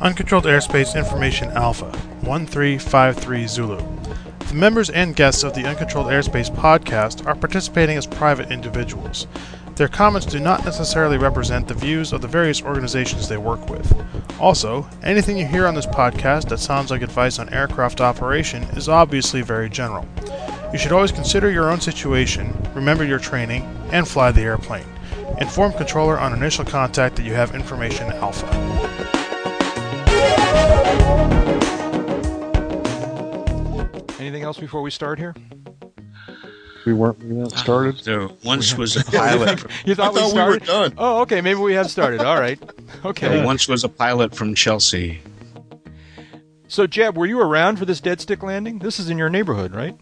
Uncontrolled Airspace Information Alpha 1353 Zulu. The members and guests of the Uncontrolled Airspace podcast are participating as private individuals. Their comments do not necessarily represent the views of the various organizations they work with. Also, anything you hear on this podcast that sounds like advice on aircraft operation is obviously very general. You should always consider your own situation, remember your training, and fly the airplane. Inform controller on initial contact that you have information alpha. Anything else before we start here? We weren't, we weren't uh-huh. started. There once was a pilot. You thought, I thought we we were started? done. Oh, okay. Maybe we have started. All right. Okay. There once was a pilot from Chelsea. So, Jeb, were you around for this dead stick landing? This is in your neighborhood, right?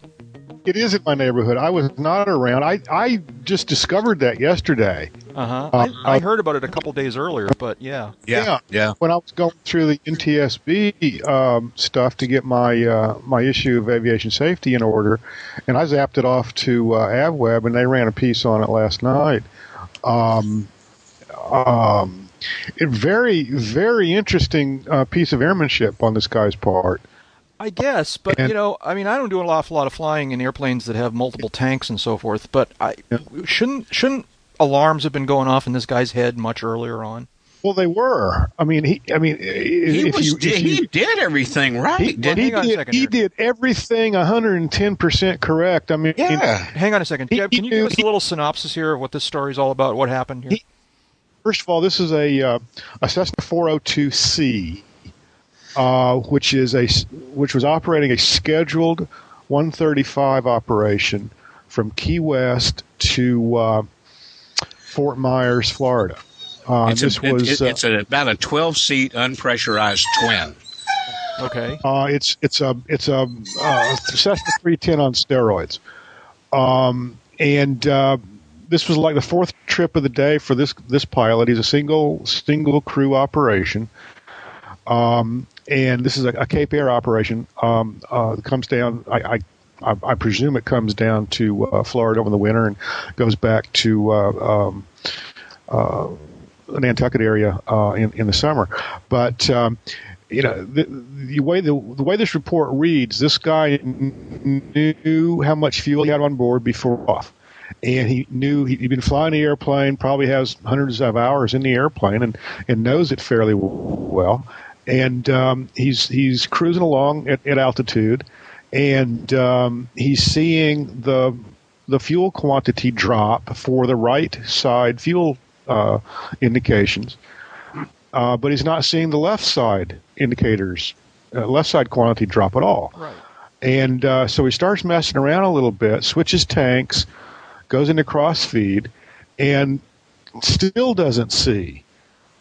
It is in my neighborhood. I was not around. I, I just discovered that yesterday. Uh-huh. Uh, I, I uh, heard about it a couple days earlier, but yeah. Yeah, Yeah. yeah. When I was going through the NTSB um, stuff to get my uh, my issue of aviation safety in order, and I zapped it off to uh, AvWeb, and they ran a piece on it last night. Um, um, it very very interesting uh, piece of airmanship on this guy's part. I guess, but And- you know, I mean, I don't do an awful lot of flying in airplanes that have multiple tanks and so forth. But I Yeah. shouldn't shouldn't alarms have been going off in this guy's head much earlier on. Well, they were. I mean, he. I mean, He if was you, if he you did everything right. He, didn't he hang on a did, he did everything 110% correct. I mean, Yeah. Hang on a second, He- Jeb. Can you give us he- a little synopsis here of what this story is all about? What happened here? He- first of all, this is a, uh, a Cessna 402C, uh, which is a s- which was operating a scheduled 135 operation from Key West to uh, Fort Myers, Florida. Uh, It's, this a, was it- uh, it's a, about a 12 seat unpressurized twin. okay. Uh, it's it's a it's a uh, Cessna 310 on steroids, um, and uh, this was like the fourth trip of the day for this this pilot. He's a single single crew operation, um, and this is a, a Cape Air operation. Um, uh, comes down. I, I I presume it comes down to uh, Florida over the winter and goes back to uh, um, uh, the Nantucket area uh, in in the summer. But um, you know the, the way the, the way this report reads, this guy knew how much fuel he had on board before off. And he knew he- he'd been flying the airplane, probably has hundreds of hours in the airplane, and, and knows it fairly well. And um, he's he's cruising along at, at altitude, and um, he's seeing the the fuel quantity drop for the right side fuel uh, indications, uh, but he's not seeing the left side indicators, uh, left side quantity drop at all. Right. And uh, so he starts messing around a little bit, switches tanks, goes into crossfeed, and still doesn't see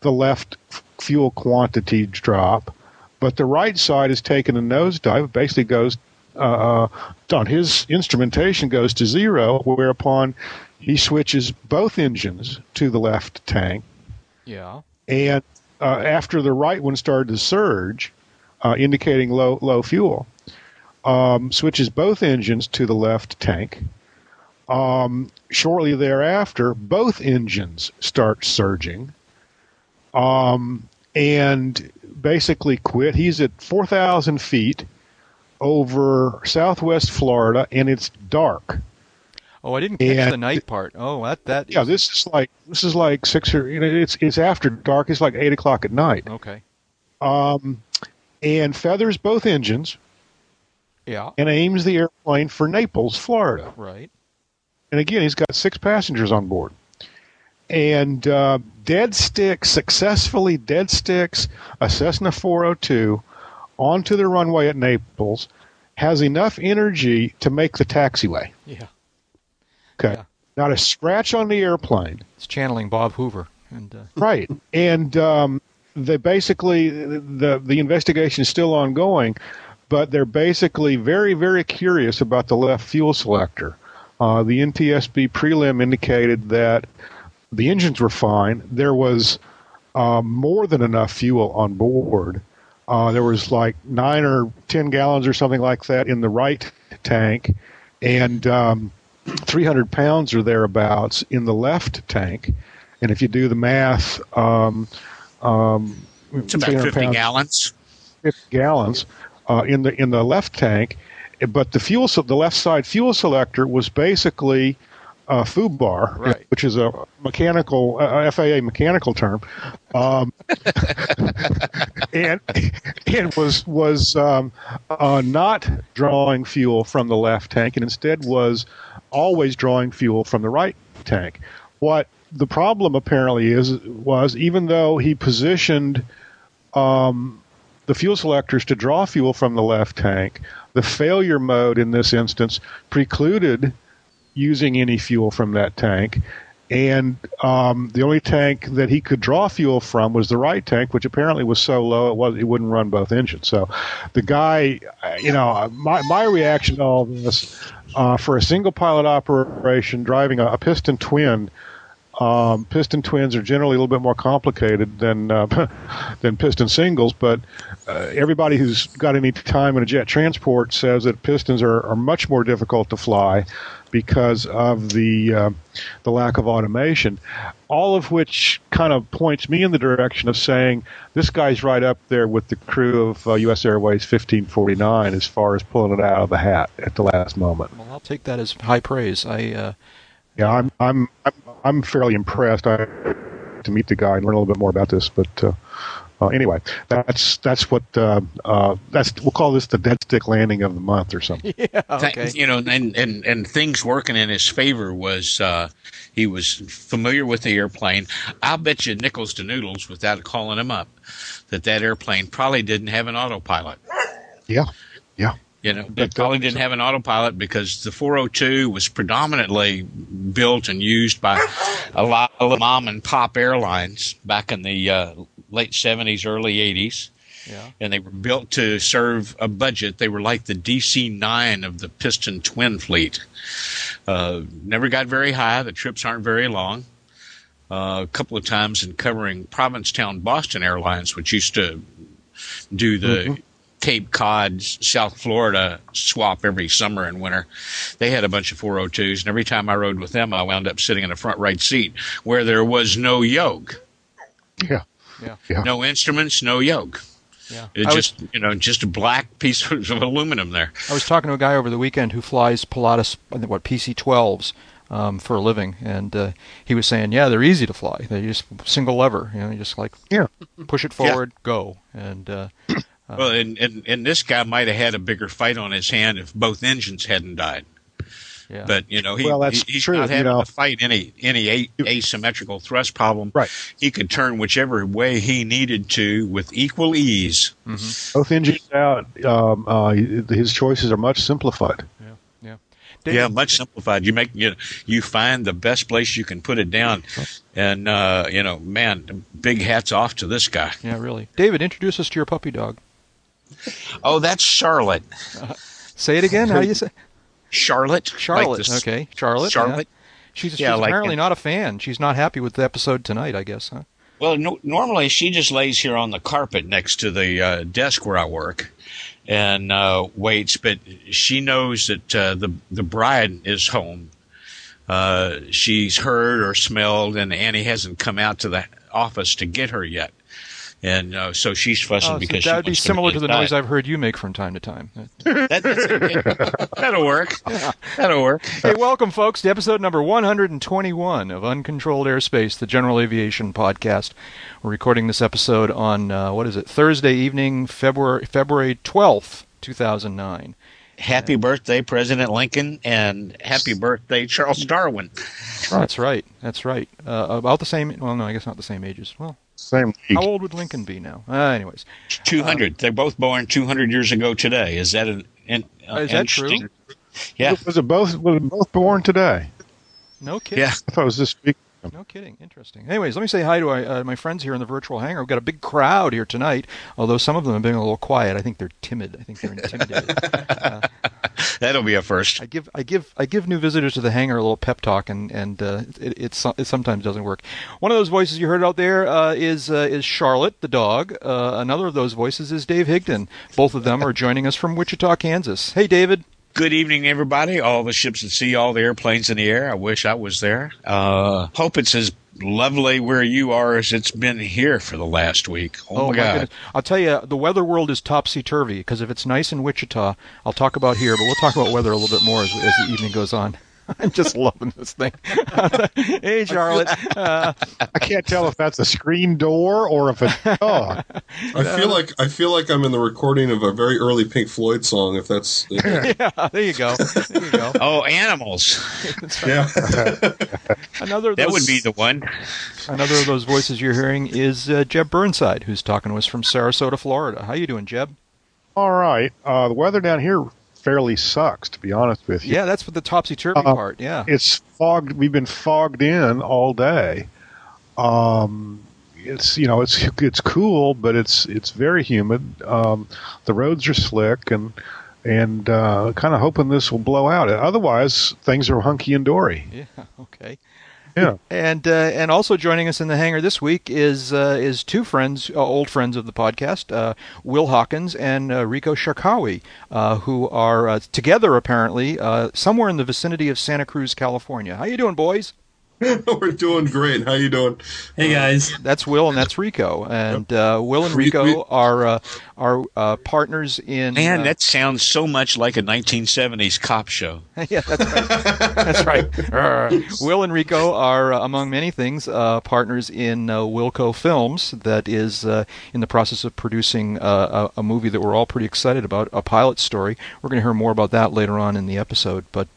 the left fuel quantity drop. But the right side is taking a nosedive. It basically goes uh, on his instrumentation goes to zero, whereupon he switches both engines to the left tank. Yeah. And uh, after the right one started to surge, uh, indicating low low fuel, um, switches both engines to the left tank. Um, shortly thereafter, both engines start surging, um, and basically quit. He's at four thousand feet over Southwest Florida, and it's dark. Oh, I didn't catch And- the night part. Oh, that that. Yeah, is- this is like this is like six or you know it's it's after dark. It's like eight o'clock at night. Okay. Um, and feathers both engines Yeah. and aims the airplane for Naples, Florida. Right. And again, he's got six passengers on board. And uh, dead sticks, successfully dead sticks a Cessna 402 onto the runway at Naples, has enough energy to make the taxiway. Yeah. Okay. Yeah. Not a scratch on the airplane. It's channeling Bob Hoover. And uh, Right. And um, they basically the the investigation is still ongoing, but they're basically very very curious about the left fuel selector. Uh, the NTSB prelim indicated that the engines were fine. There was uh, more than enough fuel on board. Uh, there was like nine or ten gallons or something like that in the right tank, and um, 300 pounds or thereabouts in the left tank. and if you do the math, um, um, It's about 50 pounds- gallons. 50 gallons uh, in the in the left tank, but the fuel so the left side fuel selector was basically uh, FUBAR, Right. which is a mechanical uh, FAA mechanical term, um, and and was was um, uh, not drawing fuel from the left tank, and instead was always drawing fuel from the right tank. What the problem apparently is was even though he positioned um, the fuel selectors to draw fuel from the left tank, the failure mode in this instance precluded using any fuel from that tank. And um, the only tank that he could draw fuel from was the right tank, which apparently was so low it was it wouldn't run both engines. So, the guy, uh, you know, my my reaction to all this uh, for a single pilot operation driving a, a piston twin um, piston twins are generally a little bit more complicated than uh, than piston singles, but uh, everybody who's got any time in a jet transport says that pistons are, are much more difficult to fly because of the uh, the lack of automation. All of which kind of points me in the direction of saying this guy's right up there with the crew of uh, U.S. Airways 1549 as far as pulling it out of the hat at the last moment. Well, I'll take that as high praise. I uh, Yeah, I'm I'm I'm, I'm fairly impressed. I to meet the guy and learn a little bit more about this, but uh, uh, anyway, that's that's what uh, uh, that's we'll call this the dead stick landing of the month or something. yeah Th- okay. You know, and, and, and things working in his favor was uh, he was familiar with the airplane. I'll bet you nickels to noodles without calling him up that that airplane probably didn't have an autopilot. Yeah, yeah, You know, But, it probably didn't have an autopilot because the 402 was predominantly built and used by a lot of mom and pop airlines back in the uh, late 70s, early 80s. yeah. And they were built to serve a budget. They were like the DC 9 of the piston twin fleet. Uh, never got very high. The trips aren't very long. Uh, a couple of times in covering Provincetown Boston Airlines, which used to do the Cape Cod, South Florida swap every summer and winter. They had a bunch of 402s, and every time I rode with them, I wound up sitting in the front right seat where there was no yoke, yeah, Yeah. yeah. no instruments, no yoke. Yeah. It I was- just you know just a black piece of aluminum there. I was talking to a guy over the weekend who flies Pilatus, what PC-12s um, for a living, and uh, he was saying, yeah, they're easy to fly. They just single lever, you know, you just like Yeah. push it forward, go, and uh, well, and, and and this guy might have had a bigger fight on his hand if both engines hadn't died. Yeah. But you know he, Well, that's he- he's true, not you having know. to fight any any a, asymmetrical thrust problem. Right. He could turn whichever way he needed to with equal ease. Both engines out. Um, uh, his choices are much simplified. yeah, yeah. Yeah, much simplified. You make you you find the best place you can put it down, and uh, you know, man, big hats off to this guy. yeah, really. David, introduce us to your puppy dog. Oh, that's Charlotte. Say it again. How do you say? Charlotte. Charlotte. Like the okay, Charlotte. yeah. Charlotte. She's, she's Yeah, like apparently in- not a fan. She's not happy with the episode tonight. I guess. Huh? Well, no, normally she just lays here on the carpet next to the uh, desk where I work and uh, waits. But she knows that uh, the the bride is home. Uh, she's heard or smelled, and Annie hasn't come out to the office to get her yet. And uh, so she's fussing Oh, because she that would be wants similar be to the inside. noise I've heard you make from time to time. That, that's, that'll work. That'll work. Hey, welcome, folks, to episode number 121 of Uncontrolled Airspace, the General Aviation Podcast. We're recording this episode on, uh, what is it, Thursday evening, February, February 12th, 2009. Happy birthday, President Lincoln, and happy birthday, Charles Darwin. That's right. That's right. Uh, about the same, well, no, I guess not the same ages. Well, Same. how old would Lincoln be now? Uh, anyways. 200. They're both born 200 years ago today. Is that an, an uh, Is that true? interesting- Yeah. Was it both? Was it both born today? No kidding. Yeah. I thought it was this week. No kidding. Interesting. Anyways, let me say hi to uh, my friends here in the virtual hangar. We've got a big crowd here tonight, although some of them have been a little quiet. I think they're timid. I think they're intimidated. That'll be a first. I give I give I give new visitors to the hangar a little pep talk, and and uh, it, it it sometimes doesn't work. One of those voices you heard out there uh, is uh, is Charlotte the dog. Uh, another of those voices is Dave Higdon. Both of them are joining us from Wichita, Kansas. Hey, David. Good evening, everybody. All the ships at sea, all the airplanes in the air. I wish I was there. Uh, hope it's as lovely where you are as it's been here for the last week. Oh, my God. goodness. I'll tell you, the weather world is topsy turvy because if it's nice in Wichita, I'll talk about here, but we'll talk about weather a little bit more as, as the evening goes on. I'm just loving this thing. hey, Charlotte. Uh, I can't tell if that's a screen door or if it's a dog. I feel like I feel like I'm in the recording of a very early Pink Floyd song. If that's yeah, there you go. There you go. Oh, animals. yeah, Another That those, would be the one. another of those voices you're hearing is uh, Jeb Burnside, who's talking to us from Sarasota, Florida. How you doing, Jeb? All right. Uh, the weather down here fairly sucks, to be honest with you. Yeah, that's what the topsy turvy Uh, part. Yeah. It's fogged. We've been fogged in all day. Um, it's you know it's it's cool, but it's it's very humid. Um, the roads are slick, and and uh, kind of hoping this will blow out. Otherwise, things are hunky and dory. Yeah. Okay. Yeah. And uh, and also joining us in the hangar this week is uh, is two friends, uh, old friends of the podcast, uh, Will Hawkins and uh, Rico Sharkawi, uh, who are together apparently somewhere in the vicinity of Santa Cruz, California. How you doing, boys? we're doing great. How you doing? Hey guys. That's Will and that's Rico. And uh, Will and Rico we- are uh, are uh, partners in. Man, uh, that sounds so much like a 1970s cop show. yeah, that's right. That's right. Will and Rico are, uh, among many things, uh, partners in uh, Wilco Films, that is uh, in the process of producing uh, a, a movie that we're all pretty excited about, a pilot story. We're going to hear more about that later on in the episode. But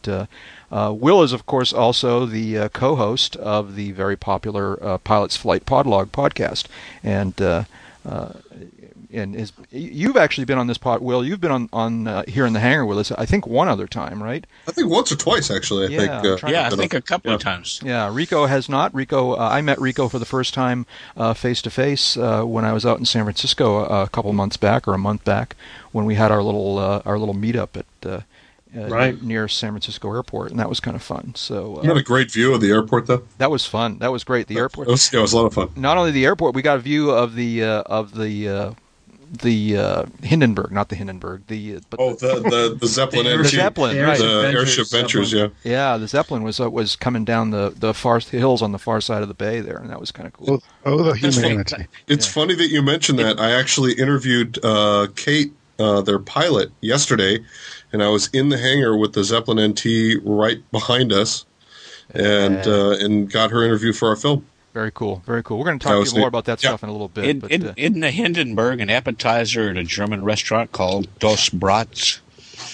uh, Will is, of course, also the uh, co-host of the very popular uh, Pilot's Flight Podlog podcast, and. Uh, uh, and is you've actually been on this pod, Will? You've been on on uh, here in the hangar with us. I think one other time, right? I think once or twice actually. I Yeah, think. Uh, Yeah, I think a couple of times. Yeah, Rico has not. Rico, uh, I met Rico for the first time face to face when I was out in San Francisco uh, a couple months back or a month back when we had our little uh, our little meetup at uh, uh, Right. near San Francisco Airport, and that was kind of fun. So You had uh, a great view of the airport, though. that was fun. That was great. The airport. It was, yeah, it was a lot of fun. Not only the airport, we got a view of the uh, of the uh, the uh, Hindenburg, not the Hindenburg. The uh, but Oh, the the, the Zeppelin The the Zeppelin, the right? the Airship airship Ventures, ventures. Yeah. Yeah, the Zeppelin was uh, was coming down the the far hills on the far side of the bay there, and that was kind of cool. Oh, oh the That's funny. humanity. It's funny that you mentioned that. I actually interviewed uh, Kate, uh, their pilot, yesterday, and I was in the hangar with the Zeppelin NT right behind us, and uh, and got her interview for our film. Very cool, very cool. We're going to talk to you more neat. about that Yeah. stuff in a little bit. In, but, in, uh, in the Hindenburg, an appetizer at a German restaurant called Dos Brats.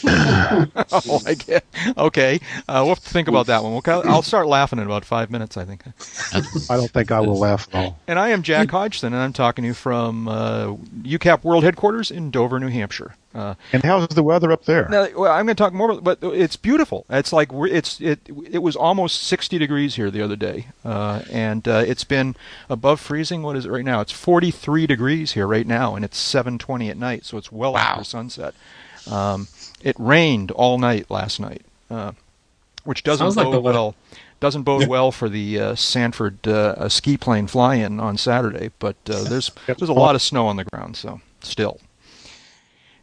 oh, I get. Okay, uh, we'll have to think about that one. We'll, I'll start laughing in about five minutes, I think. I don't think I will laugh at all. And I am Jack Hodgson, and I'm talking to you from uh, UCAP World Headquarters in Dover, New Hampshire. Uh, And how's the weather up there? now, well, I'm going to talk more, about, but it's beautiful. It's like we're, it's it it was almost 60 degrees here the other day, uh, and uh, it's been above freezing. What is it right now? It's 43 degrees here right now, and it's 7:20 at night, so it's well Wow. after sunset. Um, it rained all night last night, uh, which doesn't Sounds bode weather- well. Doesn't bode well for the uh, Sanford uh, ski plane fly-in on Saturday, but uh, there's there's a lot of snow on the ground, so still.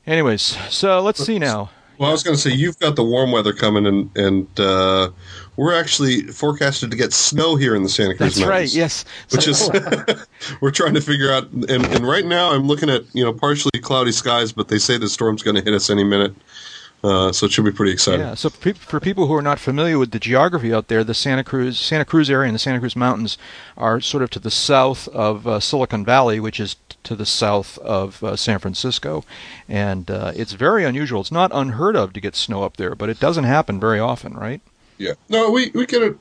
Anyways, so let's see now. Well, I was going to say you've got the warm weather coming, and and uh, we're actually forecasted to get snow here in the Santa Cruz Mountains. That's right. Yes. Which is we're trying to figure out, and, and right now I'm looking at you know partially cloudy skies, but they say the storm's going to hit us any minute, uh, so it should be pretty exciting. Yeah. So for, for people who are not familiar with the geography out there, the Santa Cruz Santa Cruz area and the Santa Cruz Mountains are sort of to the south of uh, Silicon Valley, which is t- to the south of uh, San Francisco, and uh, it's very unusual. It's not unheard of to get snow up there, but it doesn't happen very often, right? Yeah. No, we we get it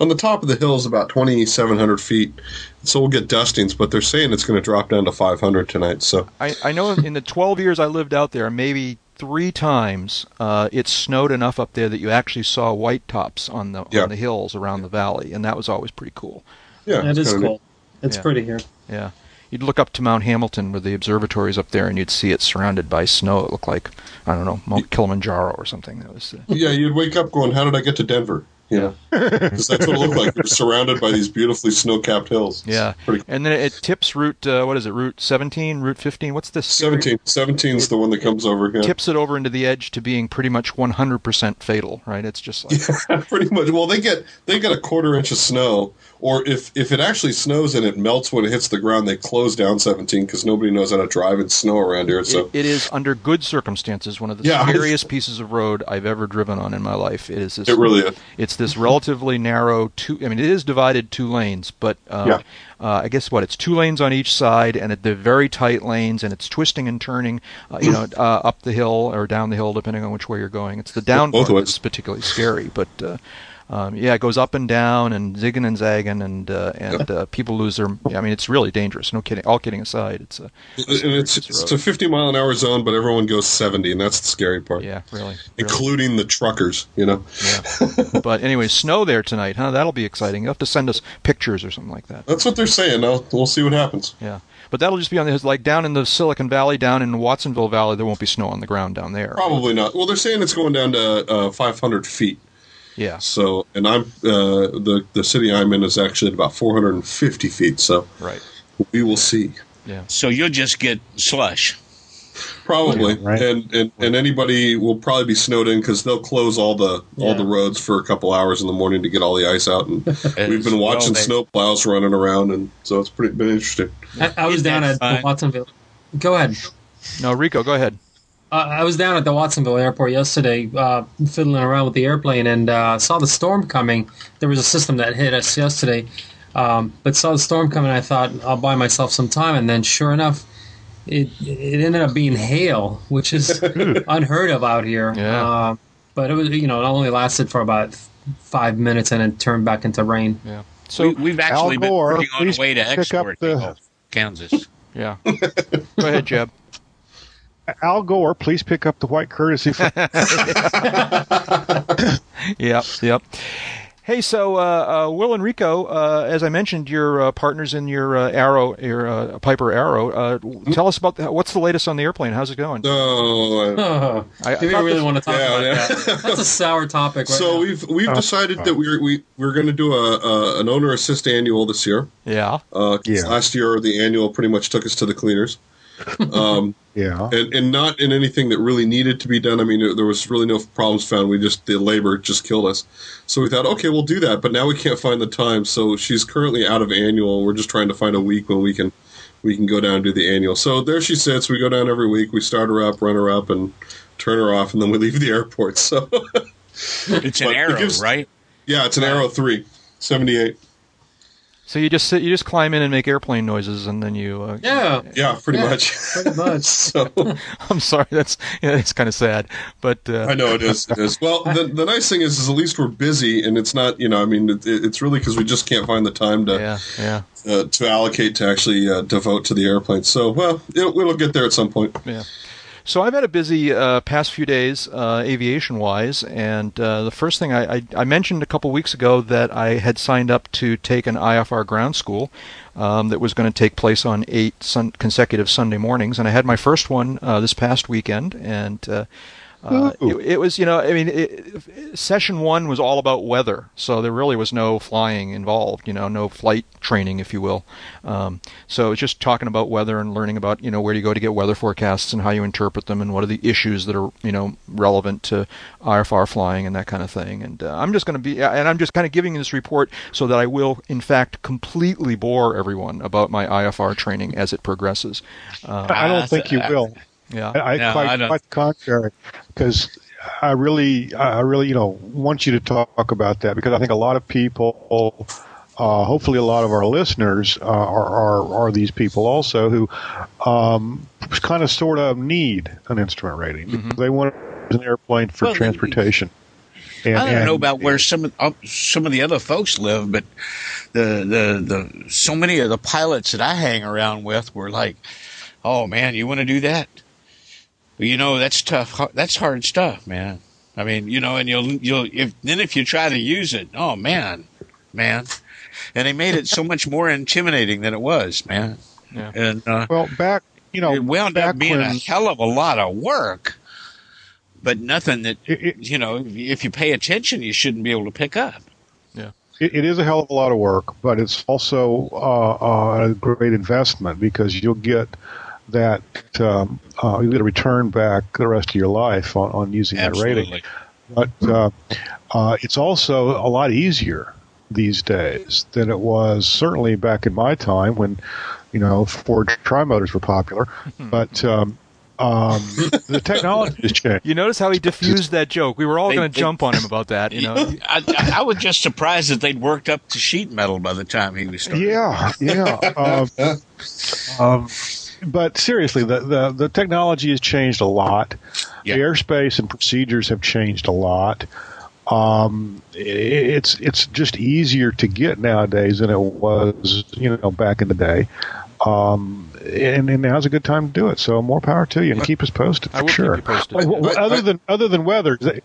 on the top of the hills about 2,700 feet, so we'll get dustings, but they're saying it's going to drop down to 500 tonight. So I, I know in the 12 years I lived out there, maybe three times uh, it snowed enough up there that you actually saw white tops on the Yeah. on the hills around the valley, and that was always pretty cool. yeah, That it's is kinda cool. It's Yeah. pretty here. Yeah. You'd look up to Mount Hamilton where the observatories up there, and you'd see it surrounded by snow. It looked like I don't know Mount Kilimanjaro or something. That was uh. Yeah, you'd wake up going, "How did I get to Denver?" Know, because that's what it looked like. We're surrounded by these beautifully snow-capped hills. Yeah, Pretty and then it tips route. Uh, what is it? Route 17, Route 15. What's this? 17. 17 is the one that comes over. Yeah. Tips it over into the edge to being pretty much 100% fatal. Right? It's just like Pretty much. Well, they get they get a quarter inch of snow, or if if it actually snows and it melts when it hits the ground, they close down 17 because nobody knows how to drive in snow around here. So it, it is under good circumstances one of the Yeah. scariest pieces of road I've ever driven on in my life. It is this. it really is. It's this relatively narrow two. I mean, it is divided two lanes, but uh, Yeah. uh, I guess what it's two lanes on each side, and they're very tight lanes, and it's twisting and turning. Uh, you know, uh, up the hill or down the hill, depending on which way you're going. It's the down Both part that's particularly scary, but. Um, yeah, it goes up and down and zigging and zagging, and uh, and uh, people lose their. I mean, it's really dangerous. No kidding. All kidding aside, it's a And it's it's a 50 mile an hour zone, but everyone goes 70, and that's the scary part. yeah, really. really. Including the truckers, you know. Yeah. but anyway, snow there tonight, huh? That'll be exciting. You'll have to send us pictures or something like that. That's what they're saying. Now we'll see what happens. Yeah. But that'll just be on the like down in the Silicon Valley, down in Watsonville Valley. There won't be snow on the ground down there. Probably not. Well, they're saying it's going down to uh, 500 feet. Yeah. So, and I'm uh, the the city I'm in is actually at about 450 feet. So Right. we will see. Yeah. So you'll just get slush. Probably, Yeah, right. and, and and anybody will probably be snowed in because they'll close all the all the roads for a couple hours in the morning to get all the ice out. And we've been well, watching they- snow plows running around, and so it's pretty been interesting. I, I was Is down at fine? Watsonville. Go ahead. No, Rico, go ahead. Uh, I was down at the Watsonville airport yesterday, uh, fiddling around with the airplane, and uh, saw the storm coming. There was a system that hit us yesterday, um, but saw the storm coming. I thought I'll buy myself some time, and then sure enough, it it ended up being hail, which is unheard of out here. Yeah. Uh, but it was you know it only lasted for about five minutes, and it turned back into rain. Yeah. So we, we've actually Al been working on a way to export the- Kansas. yeah. go ahead, Jeb. Al Gore, please pick up the white courtesy. For- Yep. Yep. Hey, so uh, uh, Will and Rico, uh, as I mentioned, you're uh, partners in your uh, Arrow, your uh, Piper Arrow. Uh, tell us about the, what's the latest on the airplane. How's it going? Oh, uh, I- I Do we really this- want to talk Yeah, about yeah. that? That's a sour topic. Right so now. we've we've decided that we're we, we're going to do a, a an owner assist annual this year. Yeah. Uh, 'cause Yeah. Last year, the annual pretty much took us to the cleaners. Um, yeah. and, and not in anything that really needed to be done. I mean, there was really no problems found. We just the labor just killed us. So we thought, okay, we'll do that. But now we can't find the time. So she's currently out of annual. We're just trying to find a week when we can we can go down and do the annual. So there she sits. We go down every week. We start her up, run her up, and turn her off, and then we leave the airport. So It's an But it arrow, gives- right? yeah, it's an Arrow three. 78. So you just sit, you just climb in and make airplane noises, and then you. Uh, yeah, Yeah, pretty Yeah. much. pretty much. so I'm sorry, that's yeah, it's kind of sad, but uh, I know it is. It is. Well, the, the nice thing is, is at least we're busy, and it's not. You know, I mean, it, it's really because we just can't find the time to yeah, yeah, uh, to allocate to actually uh, devote to the airplane. So, well, it'll, it'll get there at some point. yeah. So I've had a busy uh, past few days, uh, aviation-wise, and uh, the first thing I, I, I mentioned a couple weeks ago that I had signed up to take an IFR ground school um, that was going to take place on eight sun- consecutive Sunday mornings, and I had my first one uh, this past weekend, and. Uh, it, it was, you know, I mean, it, session one was all about weather, so there really was no flying involved, you know, no flight training, if you will. Um, so it's just talking about weather and learning about, you know, where do you go to get weather forecasts and how you interpret them and what are the issues that are, you know, relevant to IFR flying and that kind of thing. And uh, I'm just going to be, and I'm just kind of giving this report so that I will, in fact, completely bore everyone about my IFR training as it progresses. Uh, I don't think you will. Yeah. I, I No, quite, I quite the contrary, because I really, I really, you know, want you to talk about that because I think a lot of people, uh, hopefully, a lot of our listeners uh, are, are are these people also who um, kind of sort of need an instrument rating. because They want an airplane for Well, transportation. And, I don't and- know about where some of uh, some of the other folks live, but the the the so many of the pilots that I hang around with were like, "Oh man, you want to do that? Well, you know that's tough. That's hard stuff, man. I mean, you know, and you'll you'll if then if you try to use it, oh man, man." And they made it so much more intimidating than it was, man. Yeah. And uh, Well, back, you know, it wound up being when, a hell of a lot of work. but nothing that It- it- you know. If you pay attention, you shouldn't be able to pick up. It, it is a hell of a lot of work, but it's also uh, uh, a great investment because you'll get that um, uh, you get a return back the rest of your life on, on using that rating. But uh, uh, it's also a lot easier these days than it was certainly back in my time when you know Ford tri-motors were popular. but um, um, the technology has changed. You notice how he diffused that joke? We were all going to jump on him about that. You know, I, I, I was just surprised that they'd worked up to sheet metal by the time he was started. Yeah, yeah. um, um, but seriously, the, the the technology has changed a lot. Yeah. The airspace and procedures have changed a lot. Um, i it's it's just easier to get nowadays than it was, you know, back in the day. Um, and, and now's a good time to do it. So more power to you, and keep us posted for sure. posted. Wh- wh- other I- than other than weather, is that,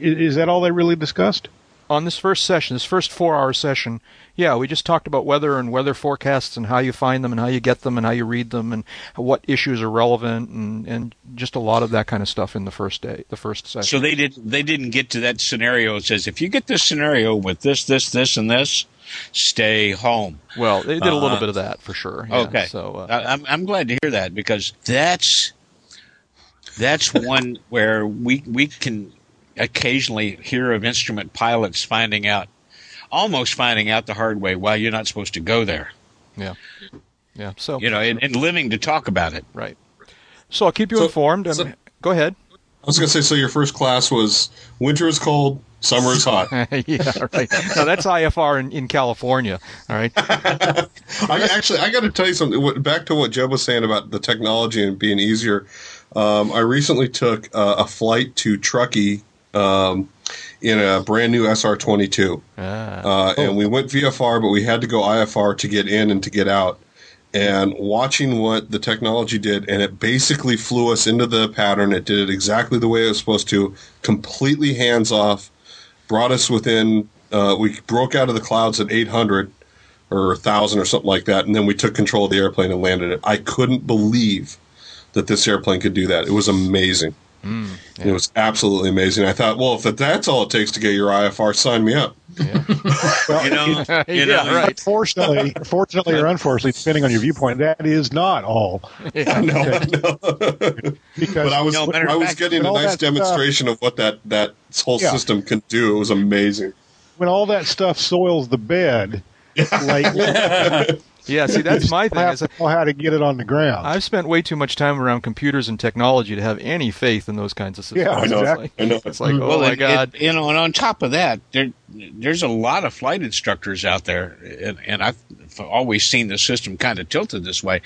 is that all they really discussed? On this first session, this first four-hour session, yeah, we just talked about weather and weather forecasts and how you find them and how you get them and how you read them and what issues are relevant and and just a lot of that kind of stuff in the first day, the first session. So they did. They didn't get to that scenario. It says if you get this scenario with this, this, this, and this, stay home. well, they did a little Uh, bit of that for sure. yeah, okay. So uh, I, I'm I'm glad to hear that because that's that's one where we we can occasionally hear of instrument pilots finding out, almost finding out the hard way why you're not supposed to go there. yeah, yeah. So You know, and, and living to talk about it. right. So I'll keep you So- informed. so- go ahead. I was going to say, so your first class was winter is cold, summer is hot. yeah, right. No, that's IFR in, in California. All right. I actually, I got to tell you something. Back to what Jeb was saying about the technology and being easier. Um, I recently took uh, a flight to Truckee um, in a brand new SR22, Ah, uh, and we went VFR, but we had to go IFR to get in and to get out. And watching what the technology did, and it basically flew us into the pattern. It did it exactly the way it was supposed to, completely hands off. Brought us within. Uh, we broke out of the clouds at 800 or 1,000 or something like that, and then we took control of the airplane and landed it. I couldn't believe that this airplane could do that. It was amazing. Mm, it was absolutely amazing. I thought, well, if that's all it takes to get your IFR, sign me up. Well, You know, you yeah, right. Fortunately, fortunately or unfortunately, depending on your viewpoint, that is not all. Yeah. No, no. Because but I was No, I was fact, getting a nice that stuff- demonstration of what that that whole Yeah. system can do. It was amazing. when all that stuff soils the bed, like Yeah. See, that's my you thing. have Is to know how to get it on the ground. I've spent way too much time around computers and technology to have any faith in those kinds of systems. Yeah, I know. It's like, I know. it's like mm-hmm. oh my and- god. and, you know, and on top of that, there there's a lot of flight instructors out there, and, and I've always seen the system kind of tilted this way,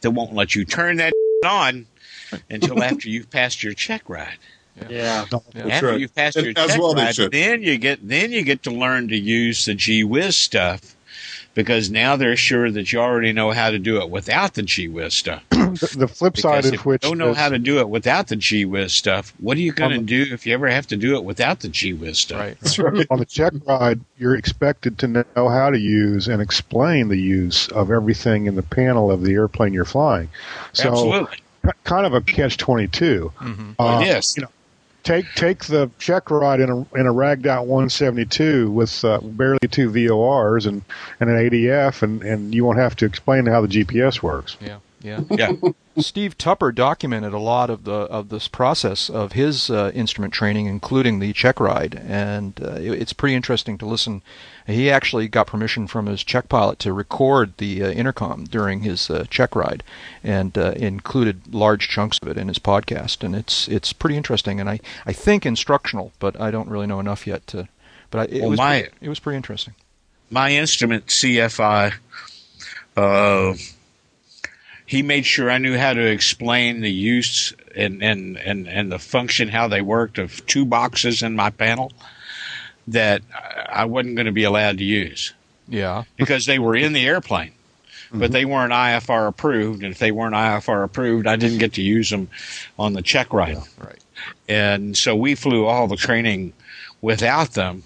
that won't let you turn that on until after you've passed your check ride. Yeah. That's after right. you've passed And your check well ride, then you get then you get to learn to use the G Whiz stuff. Because now they're sure that you already know how to do it without the G Whiz stuff. the, the flip side Because of if which you don't know is- how to do it without the G Whiz stuff, what are you going to Um, do if you ever have to do it without the G Whiz stuff? Right. That's right. on the check ride, you're expected to know how to use and explain the use of everything in the panel of the airplane you're flying. So, Absolutely. kind of a catch twenty two. Mm-hmm. Oh, yes. You know, take take the check ride in a in a ragged out 172 with uh, barely two VORs and, and an ADF, and, and you won't have to explain how the GPS works. Yeah. Yeah. Yeah. Steve Tupper documented a lot of the of this process of his uh, instrument training, including the check ride, and uh, it, it's pretty interesting to listen. He actually got permission from his check pilot to record the uh, intercom during his uh, check ride, and uh, included large chunks of it in his podcast. And it's it's pretty interesting, and I, I think instructional, but I don't really know enough yet to. But I, it Well, was my- pretty, it was pretty interesting. my instrument CFI, uh, he made sure I knew how to explain the use and, and, and, and the function, how they worked of two boxes in my panel that I wasn't going to be allowed to use Yeah. because they were in the airplane. But they weren't IFR approved, and if they weren't IFR approved, I didn't get to use them on the check ride. Right. And so we flew all the training without them.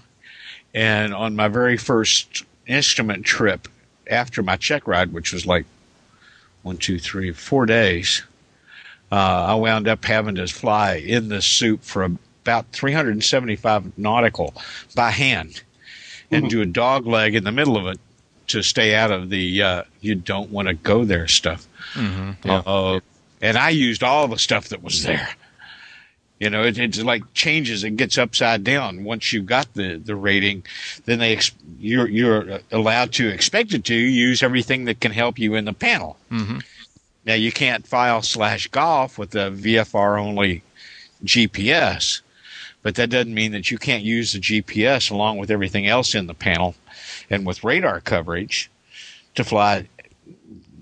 And on my very first instrument trip after my check ride, which was like one, two, three, four days, uh, I wound up having to fly in the soup for about 375 nautical by hand and do a dog leg in the middle of it to stay out of the uh, you don't want to go there stuff. yeah. Uh, and I used all the stuff that was there. You know, it, it's like changes and gets upside down. Once you've got the, the rating, then they ex- you're you're allowed to expected to use everything that can help you in the panel. Mhm. Now you can't file slash golf with a VFR only GPS, but that doesn't mean that you can't use the GPS along with everything else in the panel and with radar coverage to fly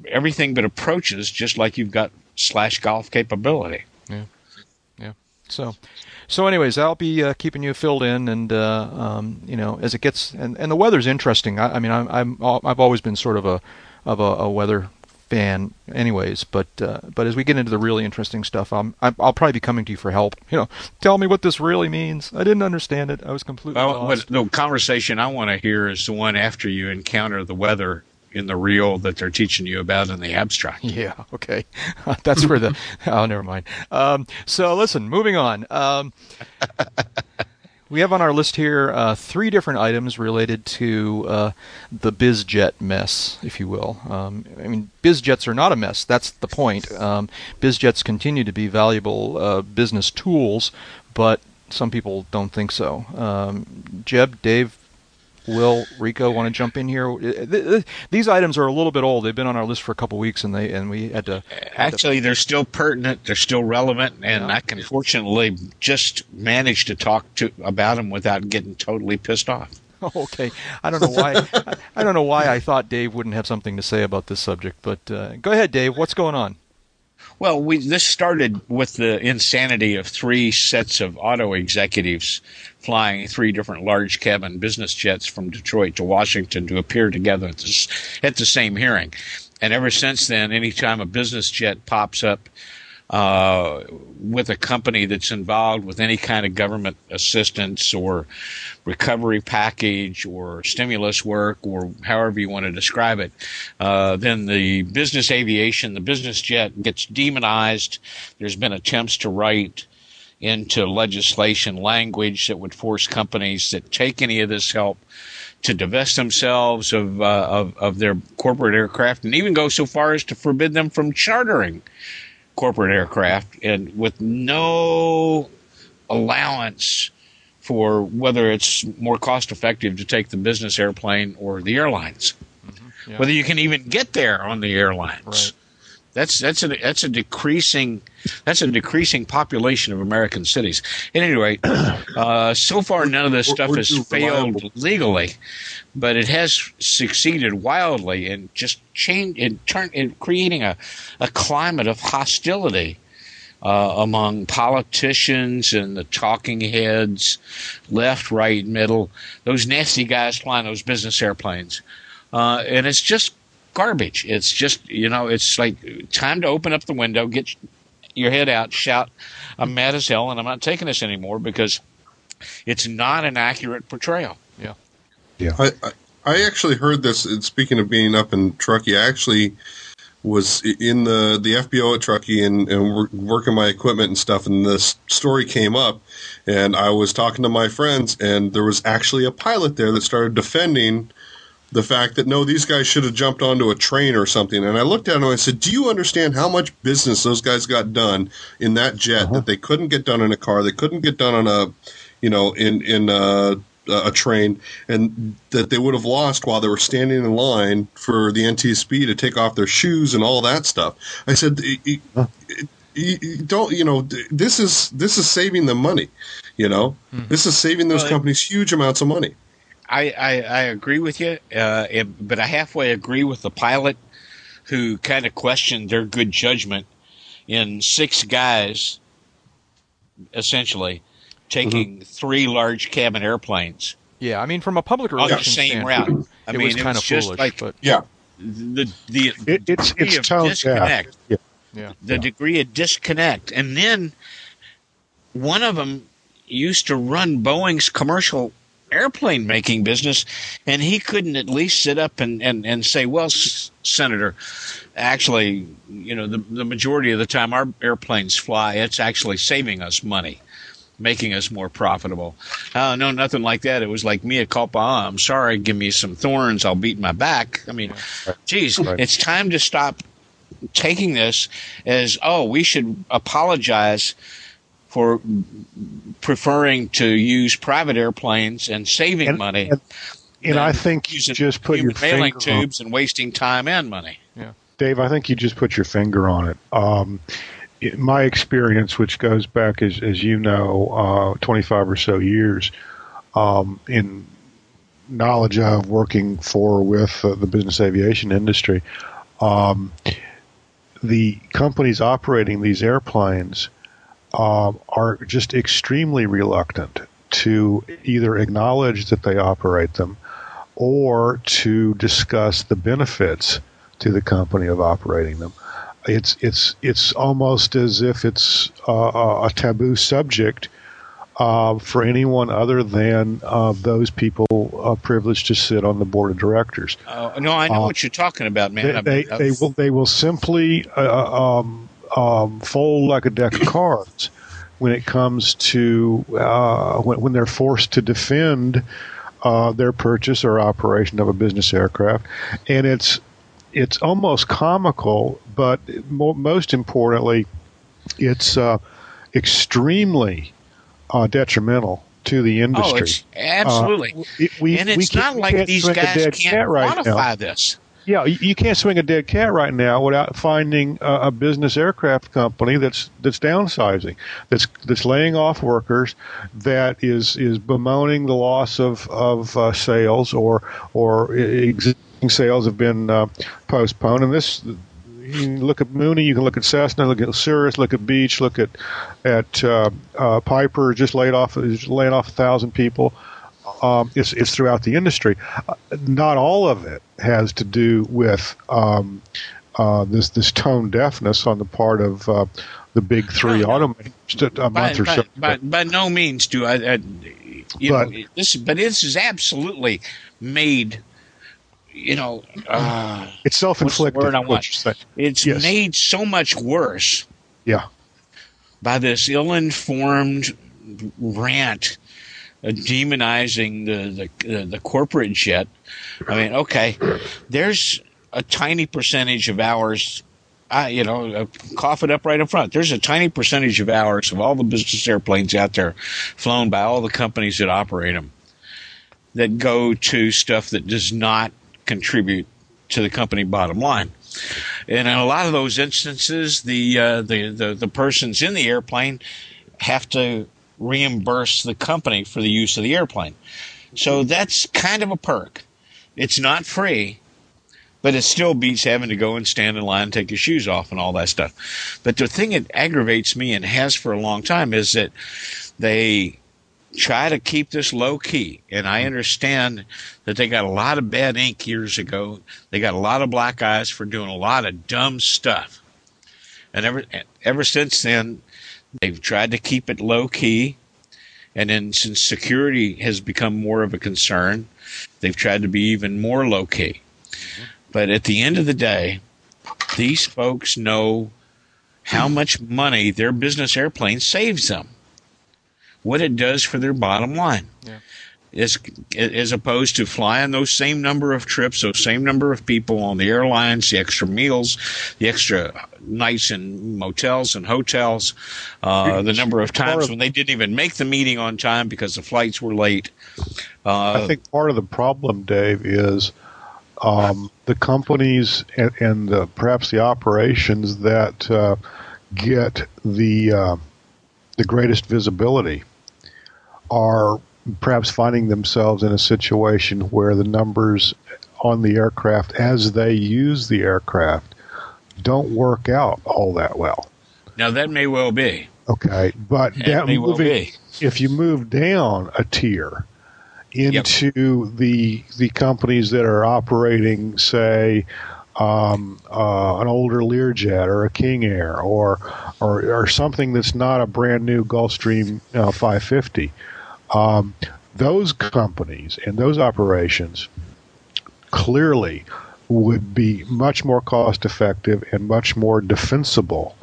everything but approaches, just like you've got slash golf capability. Yeah. Yeah. So, so anyways, I'll be uh, keeping you filled in, and uh, um, you know, as it gets, and, and the weather's interesting. I, I mean, I'm, I'm, I've always been sort of a of a, a weather fan, anyways. But uh, but as we get into the really interesting stuff, I'm, I'm I'll probably be coming to you for help. You know, tell me what this really means. I didn't understand it. I was completely Well, what, lost. the conversation I want to hear is the one after you encounter the weather in the real that they're teaching you about in the abstract. Yeah, okay. That's where the. Oh, never mind. Um, so, listen, moving on. Um, we have on our list here uh, three different items related to uh, the BizJet mess, if you will. Um, I mean, BizJets are not a mess. That's the point. Um, BizJets continue to be valuable uh, business tools, but some people don't think so. Um, Jeb, Dave, Will Rico want to jump in here? Th- These items are a little bit old. They've been on our list for a couple weeks, and they and we had to. Actually, they're still pertinent. They're still relevant, and I can fortunately just manage to talk to about them without getting totally pissed off. Okay, I don't know why. I, I don't know why I thought Dave wouldn't have something to say about this subject, but uh, go ahead, Dave. What's going on? Well, we this started with the insanity of three sets of auto executives flying three different large cabin business jets from Detroit to Washington to appear together at the, at the same hearing. And ever since then, anytime a business jet pops up uh, with a company that's involved with any kind of government assistance or recovery package or stimulus work or however you want to describe it, uh, then the business aviation, the business jet gets demonized. There's been attempts to write into legislation language that would force companies that take any of this help to divest themselves of, uh, of of their corporate aircraft, and even go so far as to forbid them from chartering corporate aircraft, and with no allowance for whether it's more cost effective to take the business airplane or the airlines, yeah. whether you can even get there on the airlines. Right. That's that's a that's a decreasing that's a decreasing population of American cities. At any rate, uh, so far none of this stuff has failed legally, but it has succeeded wildly in just change in turn in creating a a climate of hostility uh, among politicians and the talking heads, left, right, middle, those nasty guys flying those business airplanes. Uh, and it's just garbage. It's just, you know, it's like time to open up the window, get your head out, shout, I'm mad as hell and I'm not taking this anymore because it's not an accurate portrayal. Yeah. Yeah. I, I I actually heard this. and Speaking of being up in Truckee, I actually was in the the FBO at Truckee and, and working my equipment and stuff. And this story came up, and I was talking to my friends, and there was actually a pilot there that started defending the fact that no, these guys should have jumped onto a train or something. And I looked at him and I said, "Do you understand how much business those guys got done in that jet uh-huh. that they couldn't get done in a car? They couldn't get done on a, you know, in in a, a train, and that they would have lost while they were standing in line for the NTSB to take off their shoes and all that stuff." I said. "Y- y- y- y- Don't you know? This is this is saving them money. You know, hmm. this is saving those Well, companies huge amounts of money. I, I, I agree with you, uh, it- but I halfway agree with the pilot who kind of questioned their good judgment in six guys, essentially, taking three large cabin airplanes Yeah, I mean, from a public on the relations same standpoint, route. I it mean, was kind of foolish, like but Yeah, the the It, it's degree it's of tone. Disconnect. yeah. yeah, the degree of disconnect. And then one of them used to run Boeing's commercial airplane making business, and he couldn't at least sit up and, and, and say, well, s- senator, actually, you know, the the majority of the time our airplanes fly, it's actually saving us money making us more profitable. Uh, no, nothing like that. It was like mea culpa. Oh, I'm sorry. Give me some thorns. I'll beat my back. I mean, geez, right. it's time to stop taking this as, oh, we should apologize for preferring to use private airplanes and saving and, money. And, and I think you just put your mailing finger tubes on. and wasting time and money. Yeah. Dave, I think you just put your finger on it. Um, my experience, which goes back, as, as you know, uh, 25 or so years um, in knowledge of working for with uh, the business aviation industry, um, the companies operating these airplanes uh, are just extremely reluctant to either acknowledge that they operate them or to discuss the benefits to the company of operating them it's it's it's almost as if it's uh, a taboo subject uh, for anyone other than uh, those people uh, privileged to sit on the board of directors. Oh, no, I know Uh, what you're talking about, man. They, they, they will they will simply uh, um, um, fold like a deck of cards when it comes to uh, when, when they're forced to defend uh, their purchase or operation of a business aircraft, and it's it's almost comical, but mo- most importantly, it's uh, extremely uh, detrimental to the Oh, industry. it's absolutely. It- we- and we it's not can't- like these guys can't right now. quantify this. Yeah, you, can't swing a dead cat right now without finding a, a business aircraft company that's that's downsizing, that's that's laying off workers, that is is bemoaning the loss of of uh, sales or or existing sales have been uh, postponed. And this, you can look at Mooney, you can look at Cessna, look at Cirrus, look at Beech, look at at uh, uh, Piper just laid off is laying off a thousand people um, it's, it's throughout the industry. Uh, not all of it has to do with um, uh, this this tone deafness on the part of uh, the big three No, no. automakers. A By, month or by, so. by, by no means do I. I you But- know, this, but this is absolutely made. You know, uh, it's self-inflicted. word I what want? you're saying. it's Yes. made so much worse Yeah, by this ill-informed rant demonizing the, the the corporate jet. I mean, okay, there's a tiny percentage of hours. I, you know, uh, cough it up right in front. There's a tiny percentage of hours of all the business airplanes out there, flown by all the companies that operate them, that go to stuff that does not contribute to the company bottom line. And in a lot of those instances, the uh, the, the the persons in the airplane have to reimburse the company for the use of the airplane. So that's kind of a perk. It's not free, but it still beats having to go and stand in line and take your shoes off and all that stuff. But the thing that aggravates me and has for a long time is that they try to keep this low key. And I understand that they got a lot of bad ink years ago. They got a lot of black eyes for doing a lot of dumb stuff. And ever ever since then, they've tried to keep it low key. And then since security has become more of a concern, they've tried to be even more low key. But at the end of the day, these folks know how much money their business airplane saves them, what it does for their bottom line. Yeah. As, as opposed to flying those same number of trips, those same number of people on the airlines, the extra meals, the extra nights in motels and hotels, uh, the number of times when they didn't even make the meeting on time because the flights were late. Uh, I think part of the problem, Dave, is um, the companies and, and the, perhaps the operations that uh, get the uh, the greatest visibility are perhaps finding themselves in a situation where the numbers on the aircraft as they use the aircraft don't work out all that well. now that may well be. Okay, but That may well be. if you move down a tier into the the companies that are operating, say, um, uh, an older Learjet or a King Air or, or or something that's not a brand new Gulfstream uh, 550, um, those companies and those operations clearly would be much more cost effective and much more defensible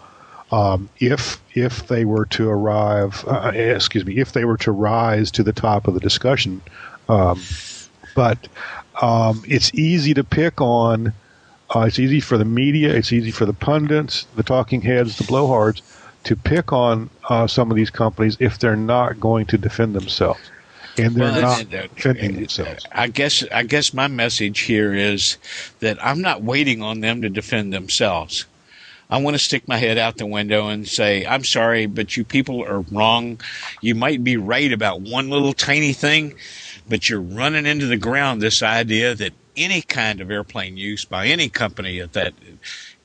um, if if they were to arrive, uh, excuse me, if they were to rise to the top of the discussion. Um, but um, it's easy to pick on. Uh, it's easy for the media. It's easy for the pundits, the talking heads, the blowhards to pick on uh, some of these companies if they're not going to defend themselves, and they're Well, not uh, defending themselves. I guess I guess my message here is that I'm not waiting on them to defend themselves. I want to stick my head out the window and say, I'm sorry, but you people are wrong. You might be right about one little tiny thing, but you're running into the ground this idea that any kind of airplane use by any company at that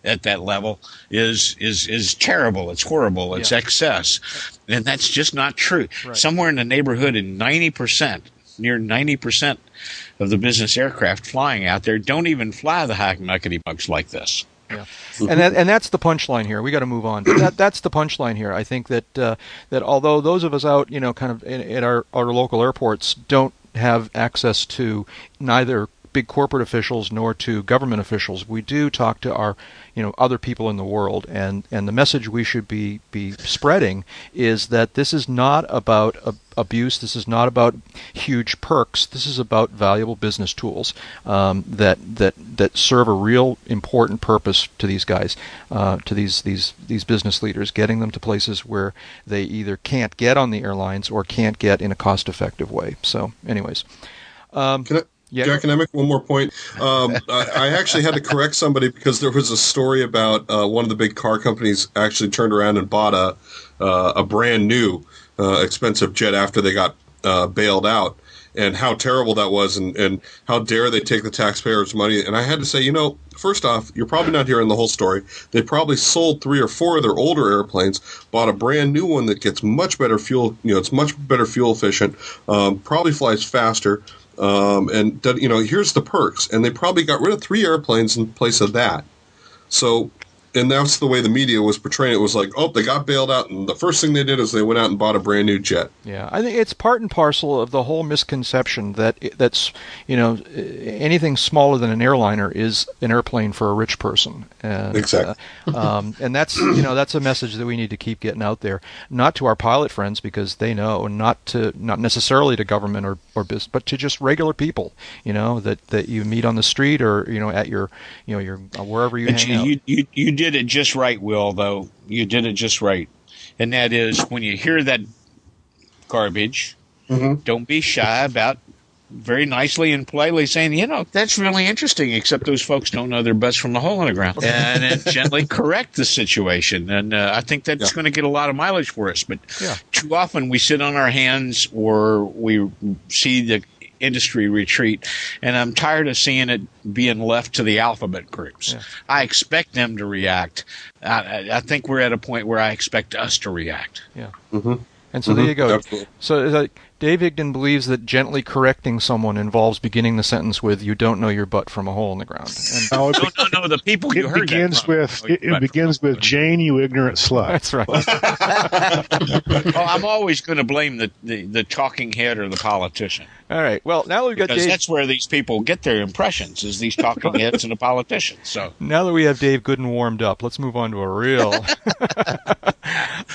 at that level is is is terrible. It's horrible. It's Yeah. excess, and that's just not true. Right. Somewhere in the neighborhood of ninety percent, near ninety percent of the business aircraft flying out there don't even fly the high muckety mucks like this. Yeah. and that, and that's the punchline here. We got to move on. That that's the punchline here. I think that uh, that although those of us out, you know, kind of in, at our our local airports don't have access to neither big corporate officials nor to government officials, we do talk to our you know other people in the world, and and the message we should be be spreading is that this is not about a, abuse. This is not about huge perks. This is about valuable business tools um, that that that serve a real important purpose to these guys, uh, to these these these business leaders, getting them to places where they either can't get on the airlines or can't get in a cost-effective way. So, anyways, um, Can I, Jack, can I make one more point? Um, I, I actually had to correct somebody because there was a story about uh, one of the big car companies actually turned around and bought a uh, a brand new uh, expensive jet after they got uh, bailed out, and how terrible that was, and, and how dare they take the taxpayers' money? And I had to say, you know, first off, you're probably not hearing the whole story. They probably sold three or four of their older airplanes, bought a brand new one that gets much better fuel. You know, it's much better fuel efficient, um, probably flies faster. Um, and you know, here's the perks. And they probably got rid of three airplanes in place of that. So, and that's the way the media was portraying it. It was like, oh, they got bailed out, and the first thing they did is they went out and bought a brand new jet. Yeah, I think it's part and parcel of the whole misconception that that's you know anything smaller than an airliner is an airplane for a rich person. And, Exactly. uh, um, and that's you know that's a message that we need to keep getting out there, not to our pilot friends because they know, and not to not necessarily to government or or business, but to just regular people. You know that that you meet on the street or you know at your you know your wherever you But hang you, out. you, you, you did it just right, Will, though. You did it just right. And that is when you hear that garbage, don't be shy about very nicely and politely saying, you know, that's really interesting, except those folks don't know their butts from the hole in the ground. And then gently correct the situation. And uh, I think that's Yeah. going to get a lot of mileage for us. But Yeah. too often we sit on our hands or we see the industry retreat and i'm tired of seeing it being left to the alphabet groups Yeah. i expect them to react I, I- I think we're at a point where i expect us to react Yeah. Mm-hmm. And so there you go. Absolutely. So uh, Dave Higdon believes that gently correcting someone involves beginning the sentence with "You don't know your butt from a hole in the ground." And No, it, no no no the people you it heard begins that with Oh, it, it begins with Jane, you ignorant slut. that's right. oh, i'm always going to blame the, the, the talking head or the politician All right. Well, now that we've got because Dave, that's where these people get their impressions is these talking heads and the politicians so now that we have Dave Gooden warmed up, let's move on to a real.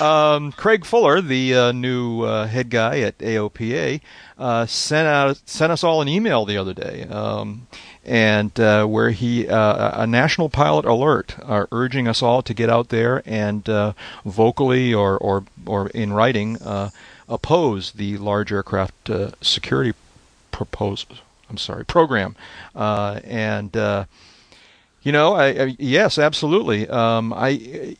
um, Craig Fuller, the uh, new uh, head guy at AOPA, uh, sent out sent us all an email the other day, um, and uh, where he uh, a national pilot alert, are urging us all to get out there and uh, vocally or or or in writing uh, oppose the large aircraft uh, security proposal. I'm sorry, program, uh, and. Uh, you know, I, I yes, absolutely. Um, I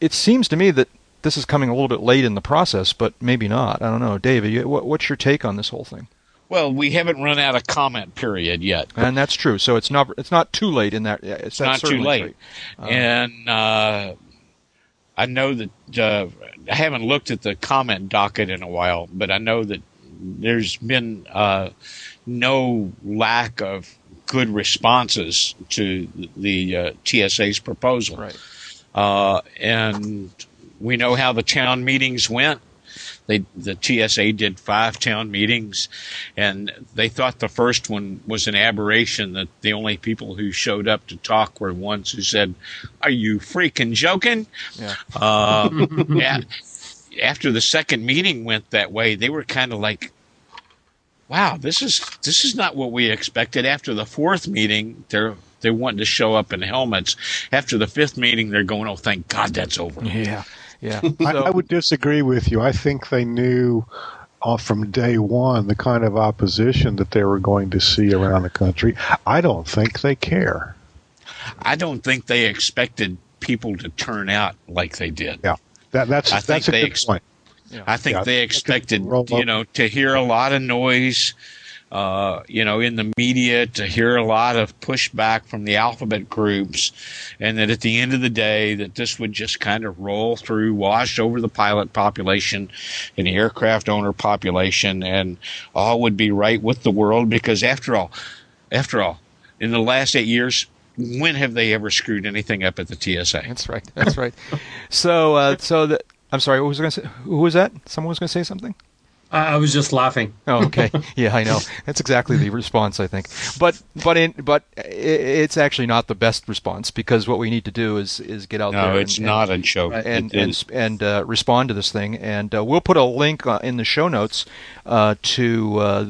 it seems to me that this is coming a little bit late in the process, but maybe not. I don't know, David. You, what, what's your take on this whole thing? well we haven't run out of comment period yet And that's true. So it's not it's not too late in that. It's, it's not too late. Uh, and uh, I know that uh, I haven't looked at the comment docket in a while, but I know that there's been uh, no lack of good responses to the uh, TSA's proposal. Right. Uh, and we know how the town meetings went. They the TSA did five town meetings, and they thought the first one was an aberration. That the only people who showed up to talk were ones who said, "Are you freaking joking?" Yeah. Uh, yeah. After the second meeting went that way, they were kind of like, "Wow, this is this is not what we expected." After the fourth meeting, they're they wanted to show up in helmets. After the fifth meeting, they're going, "Oh, thank God, that's over." Yeah. Yeah. I, I would disagree with you. I think they knew uh, from day one the kind of opposition that they were going to see around the country. I don't think they care. I don't think they expected people to turn out like they did. Yeah, that, that's I think that's a they good ex- point. I think Yeah, they expected, you know, to hear a lot of noise, uh, you know, in the media, to hear a lot of pushback from the alphabet groups, and that at the end of the day, that this would just kind of roll through, wash over the pilot population and the aircraft owner population, and all would be right with the world. Because after all, after all, in the last eight years, when have they ever screwed anything up at the TSA? That's right. That's right. So, uh, so the, I'm sorry. What was going to say? Who was that? Someone was going to say something. I, I was just laughing. Oh, okay. Yeah, I know. That's exactly the response, I think. But but in but it's actually not the best response because what we need to do is is get out there. No, and- it's and- not a joke. and and and uh, respond to this thing. And uh, we'll put a link uh, in the show notes uh, to uh,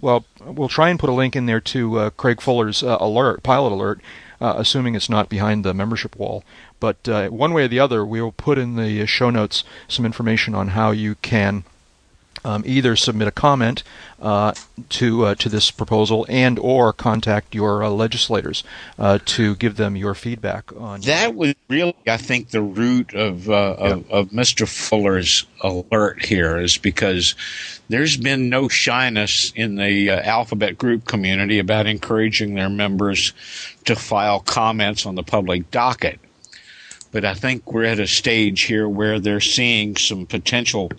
well, we'll try and put a link in there to uh, Craig Fuller's uh, alert, pilot alert, uh, assuming it's not behind the membership wall. But uh, one way or the other, we will put in the show notes some information on how you can um, either submit a comment uh, to uh, to this proposal and or contact your uh, legislators uh, to give them your feedback on That was really, I think, the root of, uh, of of Mr. Fuller's alert here is because there's been no shyness in the uh, alphabet group community about encouraging their members to file comments on the public docket. But I think we're at a stage here where they're seeing some potential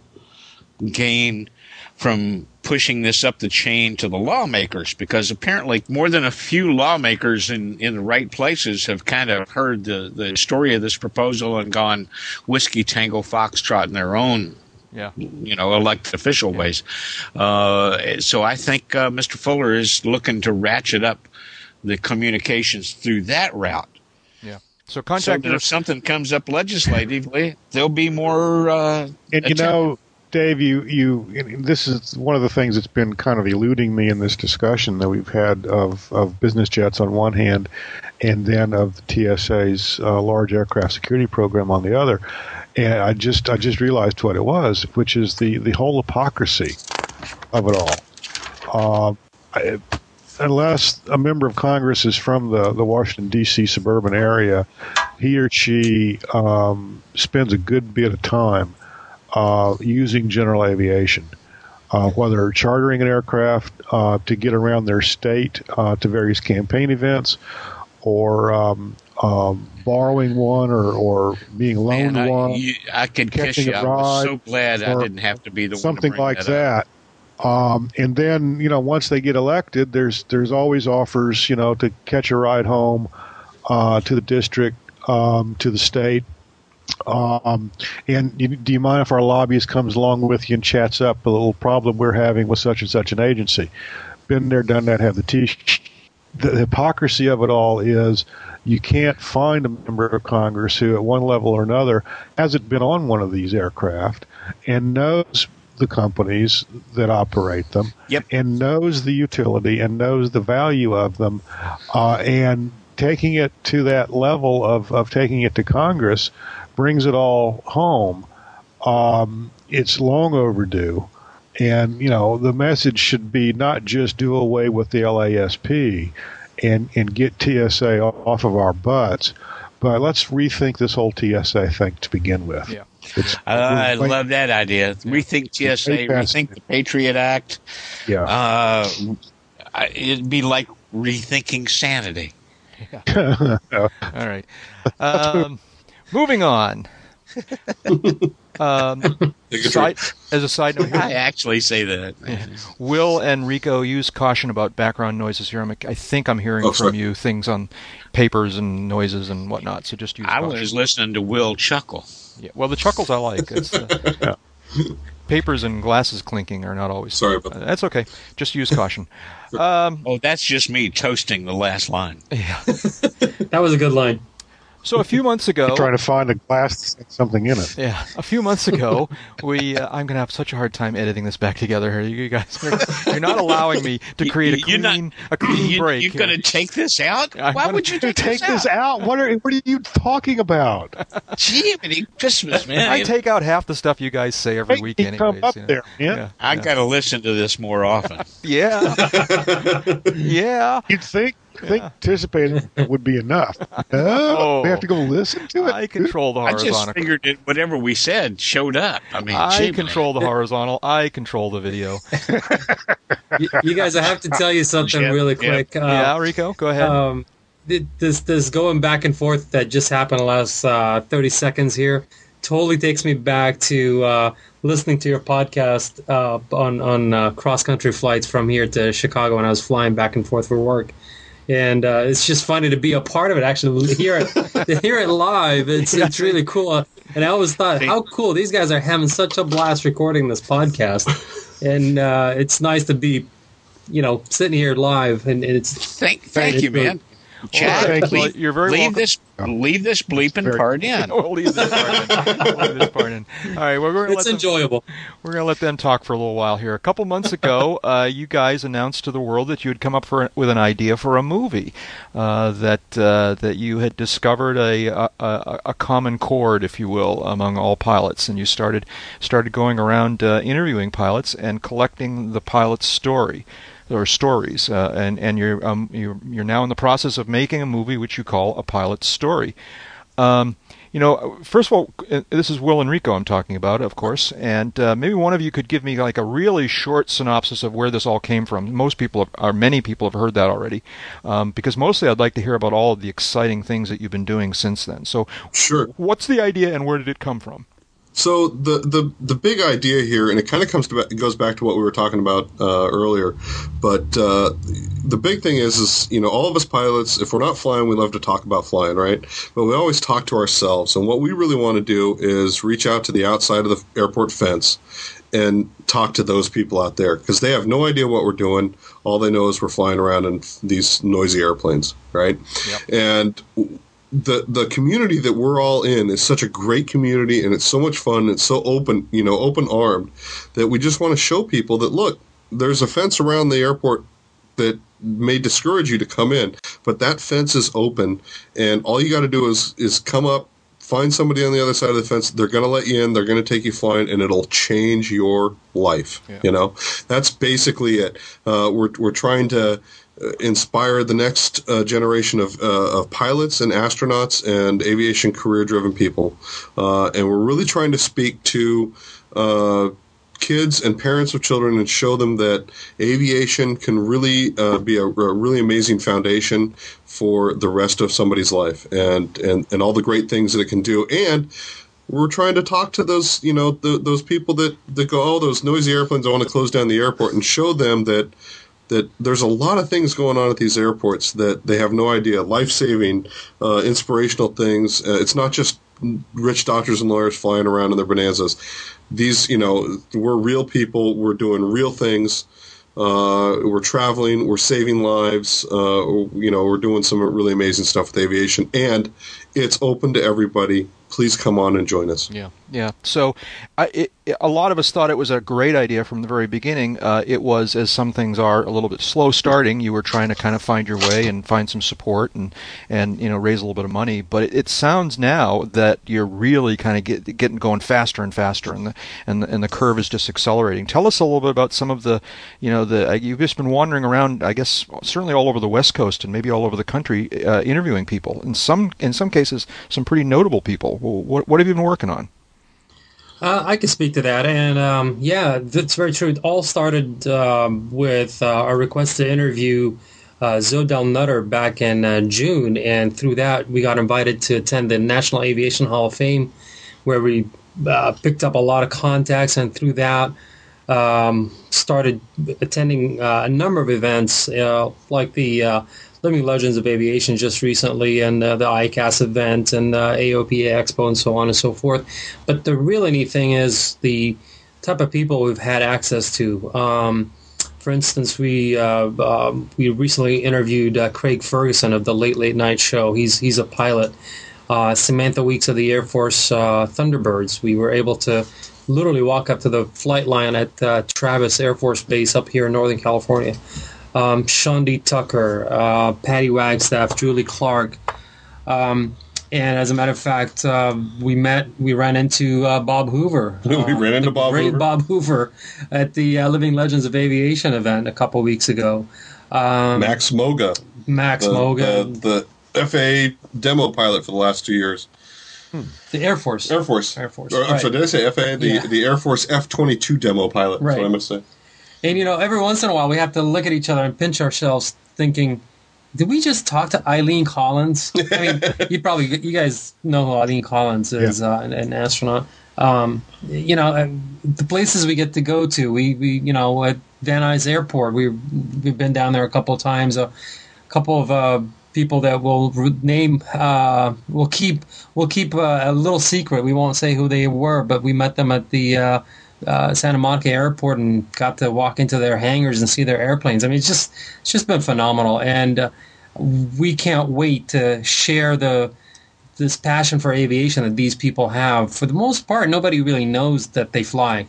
gain from pushing this up the chain to the lawmakers because apparently more than a few lawmakers in, in the right places have kind of heard the, the story of this proposal and gone whiskey tango foxtrot in their own yeah. you know elected official ways. Uh, so i think uh, mr fuller is looking to ratchet up the communications through that route. Yeah. So so contact that if something comes up legislatively there'll be more uh, And you attempt- know, Dave, you you this is one of the things that's been kind of eluding me in this discussion that we've had of of business jets on one hand, and then of the TSA's uh, large aircraft security program on the other. And I just I just realized what it was, which is the the whole hypocrisy of it all. Uh, I, unless a member of Congress is from the, the Washington, D.C. suburban area, he or she um, spends a good bit of time uh, using general aviation, uh, whether chartering an aircraft uh, to get around their state uh, to various campaign events, or um, um, borrowing one, or, or being loaned Man, I, one, you, I could kiss you. a I was so glad I didn't have to be the something one to like that. that. Um, and then you know once they get elected, there's there's always offers you know to catch a ride home uh, to the district, um, to the state. Um, and you, do you mind if our lobbyist comes along with you and chats up a little problem we're having with such and such an agency? Been there, done that. Have the t. The hypocrisy of it all is you can't find a member of Congress who, at one level or another, hasn't been on one of these aircraft and knows the companies that operate them Yep. and knows the utility and knows the value of them uh, and taking it to that level of, of taking it to Congress brings it all home. Um, it's long overdue. And, you know, the message should be not just do away with the LASP and, and get TSA off of our butts, but let's rethink this whole TSA thing to begin with. Yeah. It's, I we're- love that idea. Rethink TSA, rethink the Patriot Act. Yeah. Uh, it'd be like rethinking sanity. Yeah. All right. Um, moving on. um, side, as a side note, I actually say that. man. Will and Rico use caution about background noises here. I'm, I think I'm hearing Oh, from sorry. you things on papers and noises and whatnot. So just use I caution. was listening to Will chuckle. Yeah. Well, the chuckles I like. It's, uh, Papers and glasses clinking are not always. Sorry about Uh, That's okay. Just use caution. Um, Oh, that's just me toasting the last line. yeah. That was a good line. So a few months ago, Trying to find a glass with something in it. Yeah, a few months ago, we uh, I'm going to have such a hard time editing this back together here. You guys, are, you're not allowing me to create a You're clean not- a clean You, break. you're going to take this out? I'm Why gonna- would you take, take this out, what are what are you talking about? Jiminy Christmas, man. I take out half the stuff you guys say every week. Anyways, come up you know. there, man. Yeah, I yeah. got to listen to this more often. yeah, yeah. You'd think think anticipating would be enough. No, Oh. we have to go listen to it. I control the horizontal. I just figured that whatever we said showed up. I mean, I gee, control the horizontal. I control the video. You, you guys, I have to tell you something Yeah, really yeah. quick. Uh, yeah, Rico, go ahead. um, this this going back and forth that just happened the last uh, thirty seconds here totally takes me back to uh, listening to your podcast uh, on on uh, cross country flights from here to Chicago when I was flying back and forth for work. And uh, it's just funny to be a part of it. Actually, to hear it, to hear it live, it's it's really cool. And I always thought, how cool these guys are having such a blast recording this podcast. And uh, it's nice to be, you know, sitting here live, and, and it's Thank, thank you, man. Chad, thank you. leave, You're very leave welcome. this leave this bleeping Very- part in. we'll leave this part in. We'll leave this part in. All right, well, we're going to let it's them, enjoyable. we're going to let them talk for a little while here. A couple months ago, uh, you guys announced to the world that you had come up for with an idea for a movie. Uh, that uh, that you had discovered a, a a a common chord, if you will, among all pilots, and you started started going around uh, interviewing pilots and collecting the pilot's story or stories, uh, and and you're um, you're you're now in the process of making a movie which you call a pilot story. Um, you know, first of all, uh, this is Will and Rico I'm talking about, of course, and uh, maybe one of you could give me like a really short synopsis of where this all came from. Most people, have, or many people, have heard that already, um, because mostly I'd like to hear about all of the exciting things that you've been doing since then. So, Sure. what's the idea and where did it come from? So the the the big idea here, and it kind of comes to it goes back to what we were talking about uh, earlier, but uh, the big thing is is you know all of us pilots, if we're not flying, we love to talk about flying, right? But we always talk to ourselves, and what we really want to do is reach out to the outside of the airport fence and talk to those people out there because they have no idea what we're doing. All they know is we're flying around in these noisy airplanes, right? Yep. And the the community that we're all in is such a great community and it's so much fun. It's so open you know open armed that we just want to show people that look there's a fence around the airport that may discourage you to come in but that fence is open and all you got to do is is come up find somebody on the other side of the fence. They're going to let you in. They're going to take you flying and it'll change your life Yeah. you know? That's basically it. Uh, we're, we're trying to inspire the next uh, generation of, uh, of pilots and astronauts and aviation career driven people. Uh, and we're really trying to speak to uh, kids and parents of children and show them that aviation can really uh, be a, a really amazing foundation for the rest of somebody's life and, and, and all the great things that it can do. And we're trying to talk to those, you know, th those people that, that go, oh, those noisy airplanes, I want to close down the airport and show them that that there's a lot of things going on at these airports that they have no idea. Life saving, uh, inspirational things. Uh, it's not just rich doctors and lawyers flying around in their bonanzas. These, you know, we're real people. We're doing real things. Uh, we're traveling. We're saving lives. Uh, you know, we're doing some really amazing stuff with aviation, and it's open to everybody. Please come on and join us. Yeah, yeah. So, I, it, a lot of us thought it was a great idea from the very beginning. Uh, it was, as some things are, a little bit slow starting. You were trying to kind of find your way and find some support and and you know raise a little bit of money. But it, it sounds now that you're really kind of get, getting going faster and faster, and the and the, and the curve is just accelerating. Tell us a little bit about some of the, you know, the uh, you've just been wandering around. I guess certainly all over the West Coast and maybe all over the country, uh, interviewing people. In some in some cases, some pretty notable people. What what have you been working on? Uh, I can speak to that, and um, yeah, that's very true. It all started um, with uh, a request to interview uh, Nutter back in uh, June, and through that, we got invited to attend the National Aviation Hall of Fame, where we uh, picked up a lot of contacts, and through that, um, started attending uh, a number of events, uh, like the Living Legends of Aviation just recently, and uh, the ICAS event, and uh, AOPA Expo, and so on and so forth. But the really neat thing is the type of people we've had access to. Um, for instance, we uh, um, we recently interviewed uh, Craig Ferguson of the Late Late Night Show. He's he's a pilot. Uh, Samantha Weeks of the Air Force uh, Thunderbirds. We were able to literally walk up to the flight line at uh, Travis Air Force Base up here in Northern California. Um, Sean D. Tucker, uh, Patty Wagstaff, Julie Clark. Um, and as a matter of fact, uh, we met, we ran into uh, Bob Hoover. We uh, ran into the Bob great Hoover? Bob Hoover at the uh, Living Legends of Aviation event a couple weeks ago. Um, Max Moga, Max the, Moga, the, the FAA demo pilot for the last two years. the Air Force. Air Force. Air Force, Or, I'm right. sorry, did I say FAA? The, Yeah. the Air Force F 22 demo pilot. That's Right. what I meant to say. And you know, every once in a while, we have to look at each other and pinch ourselves, thinking, "Did we just talk to Eileen Collins?" I mean, you probably you guys know who Eileen Collins is, uh, an, an astronaut. Um, you know, uh, the places we get to go to, we, we you know at Van Nuys Airport, we we've been down there a couple of times. A couple of uh, people that will name uh, will keep will keep uh, a little secret. We won't say who they were, but we met them at the uh, uh, Santa Monica Airport and got to walk into their hangars and see their airplanes. I mean, it's just it's just been phenomenal, and uh, we can't wait to share the this passion for aviation that these people have. For the most part, nobody really knows that they fly.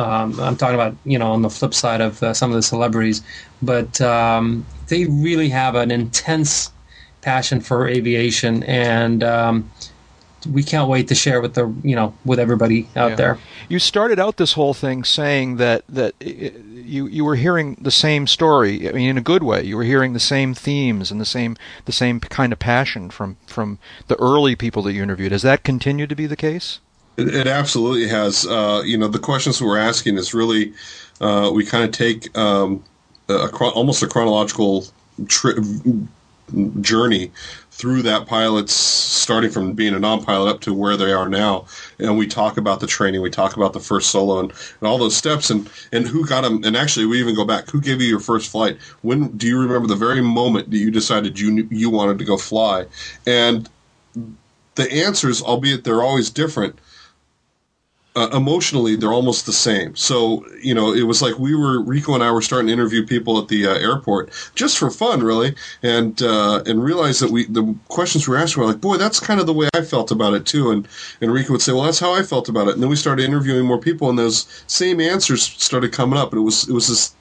Um, I'm talking about you know on the flip side of uh, some of the celebrities, but um, they really have an intense passion for aviation, and um, we can't wait to share with the you know with everybody out Yeah. there. You started out this whole thing saying that that uh, you you were hearing the same story. I mean, in a good way. You were hearing the same themes and the same the same kind of passion from from the early people that you interviewed. Has that continued to be the case? It, it absolutely has. Uh, you know, the questions we're asking is really, uh, we kind of take um, a, chron- almost a chronological tri- journey through that pilot's starting from being a non-pilot up to where they are now and we talk about the training we talk about the first solo and, and all those steps and and who got them and actually we even go back who gave you your first flight? When do you remember the very moment that you decided you you wanted to go fly? And the answers albeit they're always different uh, emotionally they're almost the same. So you know, it was like we were Rico and I were starting to interview people at the uh, airport just for fun, really, and uh, and realized that we the questions we were asking were like, boy, that's kind of the way I felt about it too, and and Rico would say, well, that's how I felt about it, and then we started interviewing more people, and those same answers started coming up, and it was it was this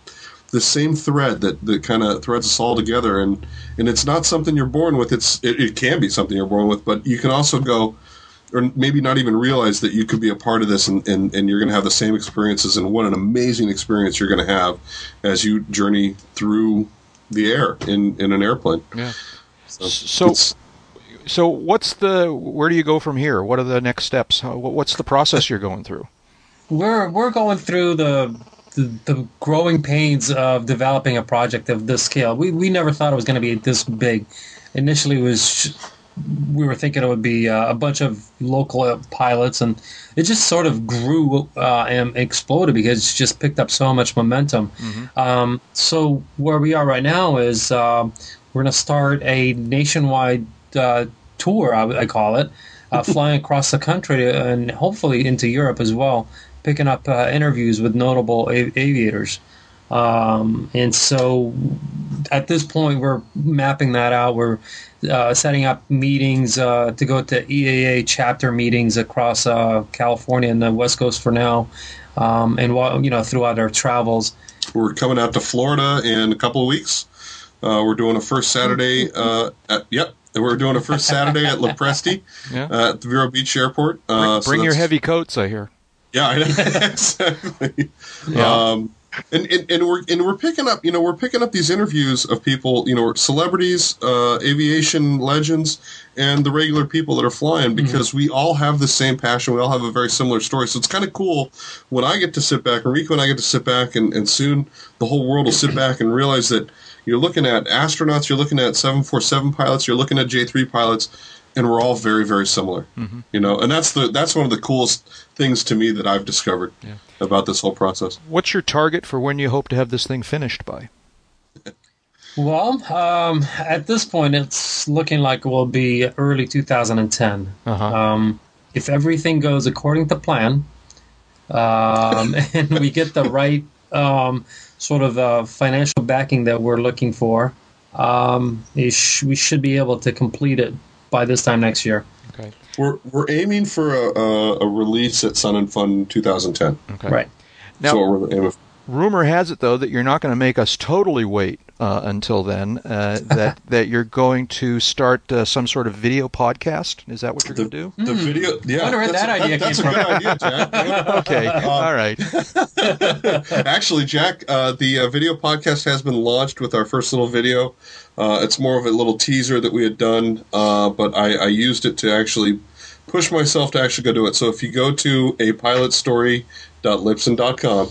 the same thread that, that kind of threads us all together and and it's not something you're born with it's it, it can be something you're born with but you can also go or maybe not even realize that you could be a part of this and, and, and you're going to have the same experiences and what an amazing experience you're going to have as you journey through the air in, in an airplane Yeah. so, So- So what's the where do you go from here? What are the next steps? How, what's the process you're going through? We're we're going through the, the the growing pains of developing a project of this scale. We we never thought it was going to be this big. Initially, it was we were thinking it would be uh, a bunch of local uh, pilots, and it just sort of grew uh, and exploded because it's just picked up so much momentum. Um, so where we are right now is um we're going to start a nationwide uh, tour. I, I call it. Uh, flying across the country and hopefully into Europe as well, picking up uh, interviews with notable a- aviators. Um, and so at this point, we're mapping that out. We're uh, setting up meetings uh, to go to EAA chapter meetings across uh, California and the West Coast for now, um, and while you know throughout our travels. we're coming out to florida in a couple of weeks uh, we're doing a first saturday uh, at, yep we're doing a first saturday at La Presti Yeah. uh, at the Vero Beach Airport. Uh, so Bring your heavy coats, I hear. Yeah, I know. exactly. Yeah. Um, and, and, and we're and we're picking up, you know, we're picking up these interviews of people, you know, celebrities, uh, aviation legends, and the regular people that are flying because we all have the same passion. We all have a very similar story. So it's kind of cool when I get to sit back, and Rico and I get to sit back, and, and soon the whole world will sit back and realize that you're looking at astronauts, you're looking at 747 pilots, you're looking at J3 pilots, and we're all very, very similar. You know, and that's the that's one of the coolest things to me that I've discovered about this whole process. What's your target for when you hope to have this thing finished by? Well, um, at this point, it's looking like it will be early 2010. Uh-huh. Um, if everything goes according to plan, um, and we get the right um, sort of uh, financial backing that we're looking for, um, sh- we should be able to complete it by this time next year. Okay. We're we're aiming for a, a, a release at Sun and Fun 2010. Okay. Right. Now, That's what we're aiming for. Rumor has it though that you're not going to make us totally wait uh, until then. Uh, that that you're going to start uh, some sort of video podcast. Is that what you're going to do? The video, yeah, Wonder where that's, that a, idea that's a good idea, Jack. Okay. All right. Actually, Jack, uh, the uh, video podcast has been launched with our first little video. Uh, it's more of a little teaser that we had done, uh, but I, I used it to actually push myself to actually go do it. So if you go to a pilotstory.libsyn.com,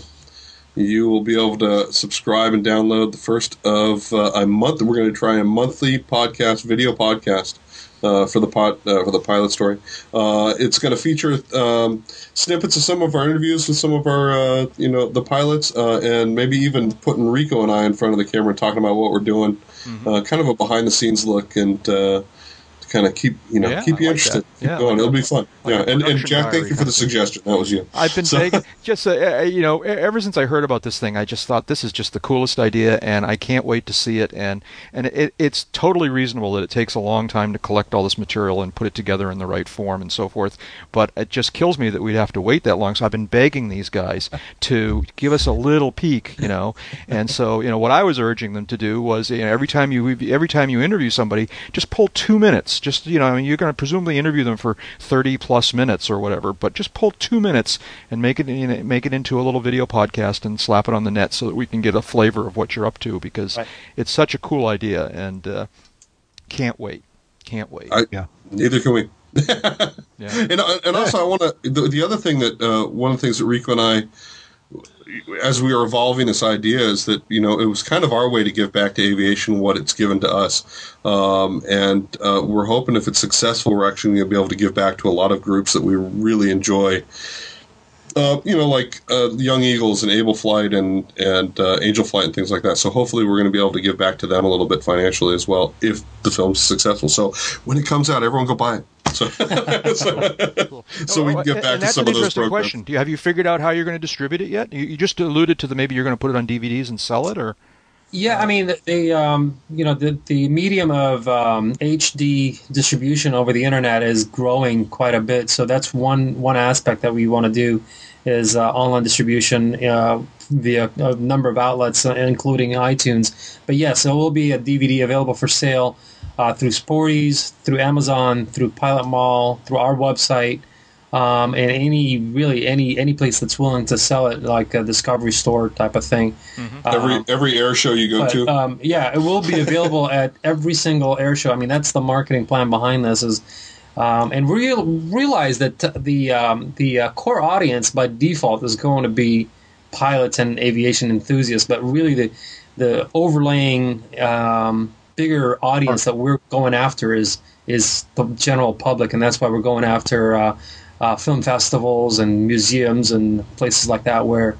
you will be able to subscribe and download the first of uh, a month. We're going to try a monthly podcast, video podcast. Uh, for the pot uh, for the pilot story, uh, it's going to feature um, snippets of some of our interviews with some of our uh, you know the pilots, uh, and maybe even putting Rico and I in front of the camera talking about what we're doing, Mm-hmm. uh, kind of a behind the scenes look, and uh, kind of keep you know Yeah, keep you like interested. that. Keep Yeah, going. like It'll be fun. like yeah, and, and Jack, thank you for the suggestion. That was you. I've been So- begging, just uh, uh, you know, ever since I heard about this thing, I just thought this is just the coolest idea, and I can't wait to see it. And and it, it's totally reasonable that it takes a long time to collect all this material and put it together in the right form and so forth. But it just kills me that we'd have to wait that long. So I've been begging these guys to give us a little peek, you know. And so you know what I was urging them to do was, you know, every time you every time you interview somebody, just pull two minutes. Just you know, I mean, you're going to presumably interview them for 30 plus minutes or whatever, but just pull two minutes and make it you know, make it into a little video podcast and slap it on the net so that we can get a flavor of what you're up to because Right. it's such a cool idea and uh, can't wait, can't wait. I, Yeah. Neither can we. yeah. And and also, I want to the, the other thing that uh, one of the things that Rico and I, as we are evolving this idea, is that you know it was kind of our way to give back to aviation what it's given to us, um, and uh, we're hoping if it's successful, we're actually going to be able to give back to a lot of groups that we really enjoy. Uh, you know, like uh, Young Eagles and Able Flight and and uh, Angel Flight and things like that. So hopefully, we're going to be able to give back to them a little bit financially as well if the film's successful. So when it comes out, everyone go buy it. So, so, so we can get back and to some an of those programs. question. Do you, have you figured out how you're going to distribute it yet? You, you just alluded to the maybe you're going to put it on DVDs and sell it, or Yeah, I mean the, um, you know the the medium of um, HD distribution over the internet is growing quite a bit. So that's one one aspect that we want to do is uh, online distribution uh, via a number of outlets, uh, including iTunes. But yes, there will be a DVD available for sale uh, through Sporty's, through Amazon, through Pilot Mall, through our website. Um, and any really any any place that's willing to sell it, like a Discovery Store type of thing. Every Um, every air show you go but, to, um, yeah, it will be available at every single air show. I mean, that's the marketing plan behind this is, um, and real, realize that t- the um, the uh, core audience by default is going to be pilots and aviation enthusiasts, but really the the overlaying um, bigger audience that we're going after is is the general public, and that's why we're going after uh, uh, film festivals and museums and places like that where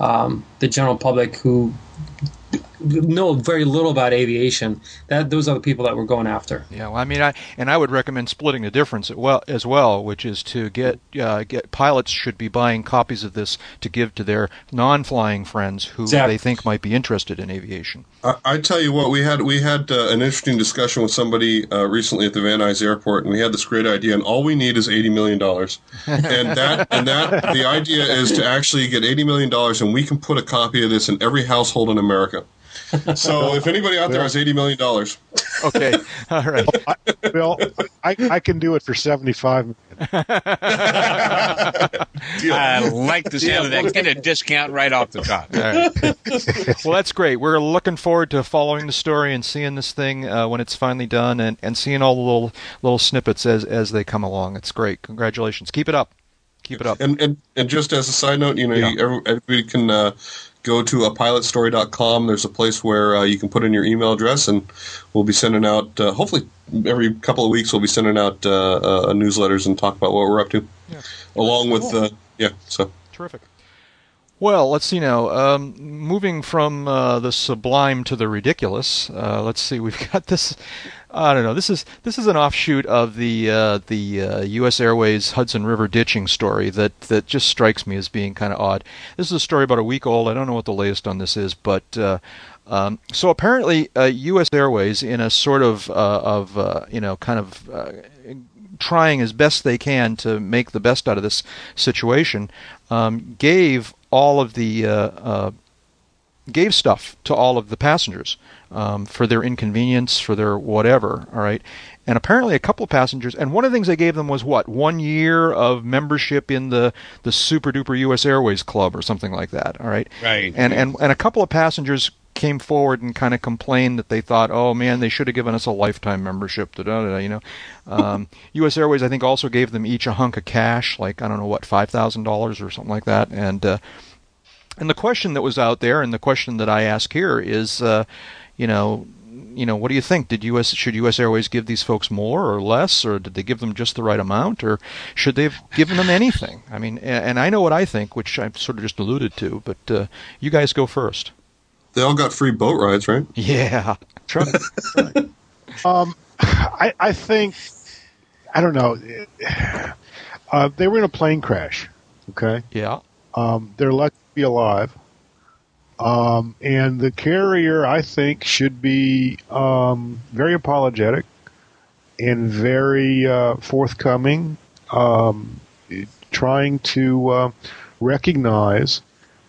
um, the general public who know very little about aviation. That those are the people that we're going after. Yeah, well, I mean, I and I would recommend splitting the difference as well, as well, which is to get uh, get pilots should be buying copies of this to give to their non-flying friends who Exactly. they think might be interested in aviation. I, I tell you what, we had we had uh, an interesting discussion with somebody uh, recently at the Van Nuys Airport, and we had this great idea, and all we need is eighty million dollars, and that and that the idea is to actually get eighty million dollars, and we can put a copy of this in every household in America. So if anybody out there has eighty million dollars, Okay, all right. Well, I, I can do it for seventy-five. I like the sound of that. Get a discount right off the top. All right. well, that's great. We're looking forward to following the story and seeing this thing uh, when it's finally done, and, and seeing all the little little snippets as as they come along. It's great. Congratulations. Keep it up. Keep it up. and and, and just as a side note, you know, Yeah. you, everybody can uh, go to a pilotstory.com. There's a place where uh, you can put in your email address, and we'll be sending out. Uh, hopefully, every couple of weeks, we'll be sending out uh, uh, newsletters and talk about what we're up to, along with uh, yeah. So Terrific. Well, let's see now. Um, moving from uh, the sublime to the ridiculous, uh, let's see. We've got this I don't know. This is this is an offshoot of the uh, the uh, U.S. Airways Hudson River ditching story that that just strikes me as being kind of odd. This is a story about a week old. I don't know what the latest on this is, but uh, um, so apparently uh, U.S. Airways, in a sort of uh, of uh, you know kind of trying as best they can to make the best out of this situation, um, gave all of the gave stuff to all of the passengers um, for their inconvenience, for their whatever. All right. And apparently, a couple of passengers, and one of the things they gave them was what one year of membership in the the super duper U.S. Airways Club or something like that. All right, right. And and and a couple of passengers came forward and kind of complained that they thought, oh man, they should have given us a lifetime membership. Da, da, da, you know, um, U.S. Airways I think also gave them each a hunk of cash, like I don't know what five thousand dollars or something like that, and uh, and the question that was out there, and the question that I ask here is. Uh, you know, you know, what do you think? Did U.S. should U.S. Airways give these folks more or less, or did they give them just the right amount, or should they have given them anything? I mean, and I know what I think, which I've sort of just alluded to, but uh, you guys go first. They all got free boat rides, right? Yeah, try. um, I, I think I don't know. Uh, they were in a plane crash. Okay. Yeah. Um, they're lucky to be alive. Um, and the carrier, I think, should be um, very apologetic and very uh, forthcoming, um, trying to uh, recognize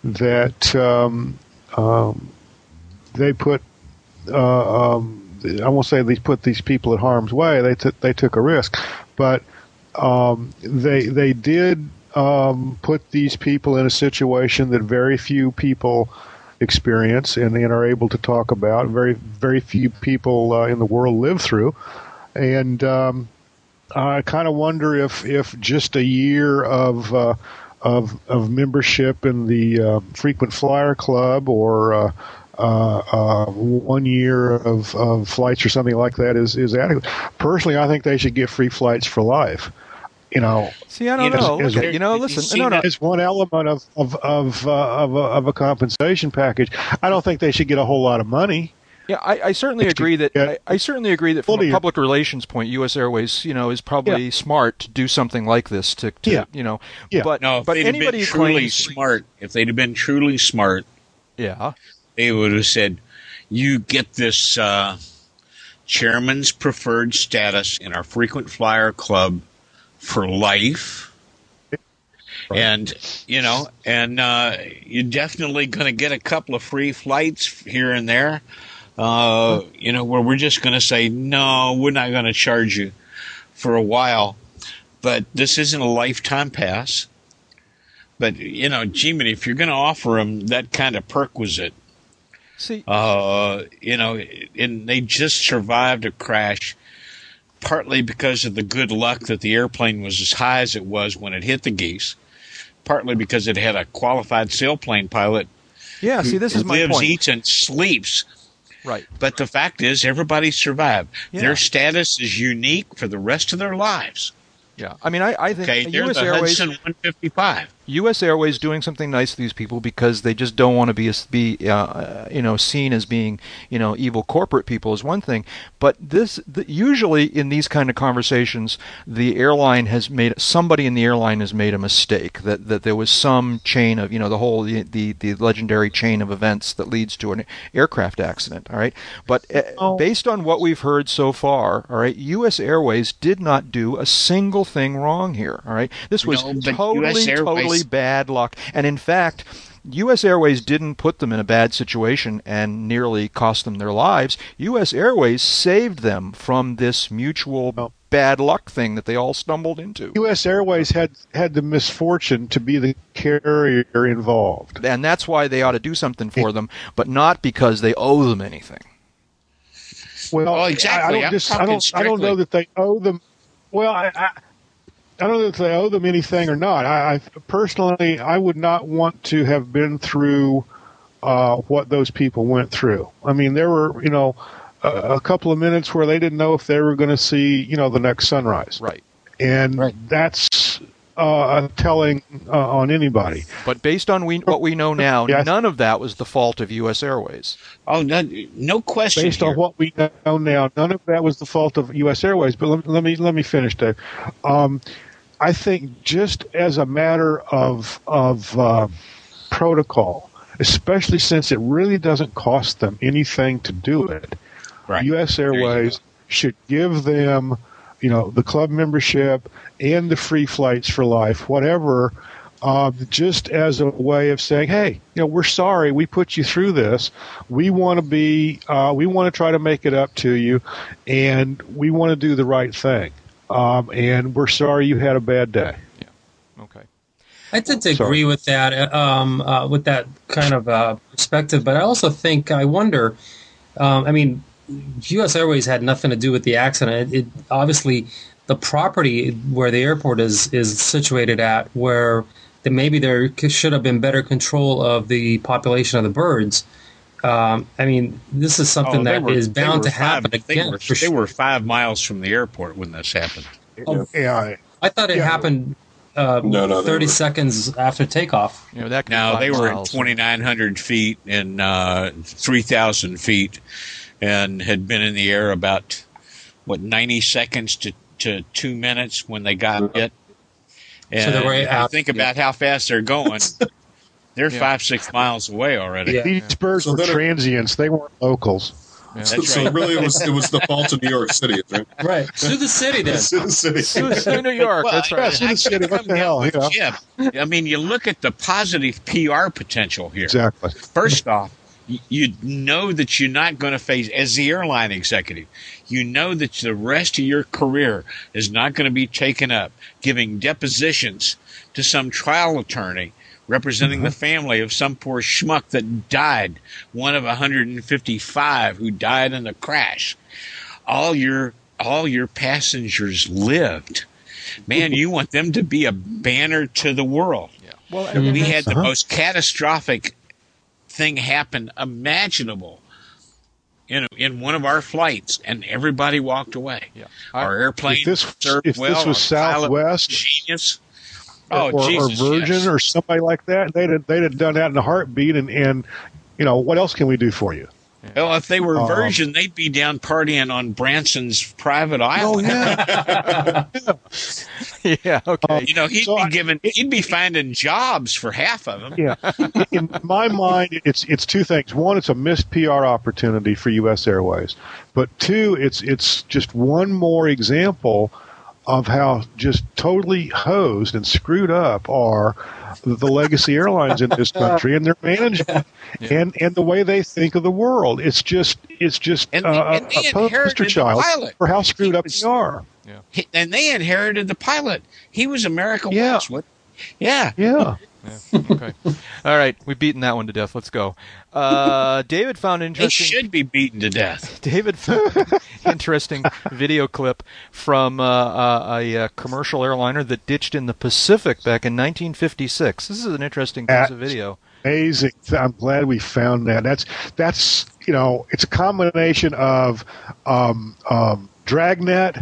that um, um, they put. Uh, um, I won't say they put these people at harm's way. They took they took a risk, but they they did put these people in a situation that very few people experience and, and are able to talk about. Very very few people uh, in the world live through, and um, I kind of wonder if if just a year of uh, of of membership in the uh, frequent flyer club or uh, uh, uh, one year of, of flights or something like that is, is adequate. Personally, I think they should get free flights for life you know. See, I don't you know. As, you know, listen, no, no. It's one element of of of, uh, of, a, of a compensation package. I don't think they should get a whole lot of money. Yeah, I, I certainly agree that I, I, certainly agree that from a public relations point, U.S. Airways, you know, is probably yeah. smart to do something like this. To, to yeah. you know, yeah. but no, if but anybody been truly claims, smart, if they'd have been truly smart, yeah, they would have said, "You get this uh, chairman's preferred status in our frequent flyer club." For life. Right. And you know, and uh, you're definitely going to get a couple of free flights here and there. Uh, you know, where we're just going to say no, we're not going to charge you for a while, but this isn't a lifetime pass. But you know, Jimmy, if you're going to offer them that kind of perquisite, see, uh, you know, and they just survived a crash partly because of the good luck that the airplane was as high as it was when it hit the geese, partly because it had a qualified sailplane pilot. Yeah, see, this is my lives, point. eats, and sleeps. Right. But the fact is, everybody survived. Yeah. Their status is unique for the rest of their lives. Yeah, I mean, I, I think okay, U.S. the Airways, Hudson 155. U.S. Airways doing something nice to these people because they just don't want to be be uh, you know seen as being you know evil corporate people is one thing, but this the, usually in these kind of conversations, the airline has made somebody in the airline has made a mistake that that there was some chain of you know the whole the the, the legendary chain of events that leads to an aircraft accident. All right, but uh, oh. based on what we've heard so far, all right, U.S. Airways did not do a single thing wrong here. All right, this was no, totally totally bad luck. And in fact, U.S. Airways didn't put them in a bad situation and nearly cost them their lives. U.S. Airways saved them from this mutual bad luck thing that they all stumbled into. U.S. Airways had had the misfortune to be the carrier involved, and that's why they ought to do something for them, but not because they owe them anything. Well, well exactly. I, I don't, just, I don't, I don't know that they owe them. Well, I, I I don't know if they owe them anything or not. I, I personally, I would not want to have been through uh, what those people went through. I mean, there were, you know, a, a couple of minutes where they didn't know if they were going to see, you know, the next sunrise. Right. And right. that's uh, telling uh, on anybody. But based on we, what we know now, Yes. none of that was the fault of U.S. Airways. Oh, no, no question. Based here. on what we know now, none of that was the fault of U.S. Airways. But let, let me let me finish, Dave. Um, I think just as a matter of of uh, protocol, especially since it really doesn't cost them anything to do it, Right. U.S. Airways should give them, you know, the club membership and the free flights for life, whatever, um, just as a way of saying, hey, you know, we're sorry we put you through this. We want to be, uh, we want to try to make it up to you, and we want to do the right thing. Um, and we're sorry you had a bad day. Yeah. Okay. I tend to Sorry. agree with that, uh, um, uh, with that kind of uh, perspective. But I also think, I wonder. Um, I mean, U.S. Airways had nothing to do with the accident. It, it obviously the property where the airport is is situated at, where that maybe there should have been better control of the population of the birds. Um, I mean, this is something Oh, that were- is bound to happen five, they again. Were, for they were five miles from the airport when this happened. Oh. Yeah, I thought it Yeah. happened uh, No, no, 30 were- seconds after takeoff. You know that. Could be Now they were at 2,900 feet and uh, 3,000 feet, and had been in the air about what 90 seconds to, to two minutes when they got hit. And So they were if out- think about how fast they're going. They're Yeah. five six miles away already. Yeah. these birds So were transients; they weren't locals. Yeah. So, That's so really, it was it was the fault of New York City, right? Right. Sue the city then. City. Sue New York. Well, that's right. Yes, in the city, what the hell, you know? Yeah, I mean, you look at the positive PR potential here. Exactly. First off, you know that you're not going to face, as the airline executive, you know that the rest of your career is not going to be taken up giving depositions to some trial attorney representing the family of some poor schmuck that died, one of 155 who died in the crash. All your all your passengers lived. Man, you want them to be a banner to the world. Well, Mhm. We had the Uh-huh. most catastrophic thing happen imaginable in in one of our flights, and everybody walked away. Yeah. Our airplane If this served if well. this was Southwest genius. Or, Oh, or, Jesus, or Virgin yes. or somebody like that, they'd have, they'd have done that in a heartbeat. And, and you know what else can we do for you? Well, if they were Um, Virgin, they'd be down partying on Branson's private Oh island. yeah, yeah. Okay. You know, he'd So be I- giving, he'd be finding jobs for half of them. yeah. In my mind, it's it's two things. One, it's a missed PR opportunity for U.S. Airways, but two, it's it's just one more example of how just totally hosed and screwed up are the legacy airlines in this country and their management and and the way they think of the world. It's just it's just And uh, they- and a poster the child pilot. for how screwed up was- they are. He- And they inherited the pilot. He was America Yeah. Westwood. Yeah. Yeah. Okay. All right. We've beaten that one to death. Let's go. Uh, David found They interesting. should be beaten to death. David found an interesting video clip from uh, uh, a, uh commercial airliner that ditched in the Pacific back in 1956. This is an interesting piece of video. amazing. I'm glad we found that. That's that's you know, it's a combination of um, um, Dragnet.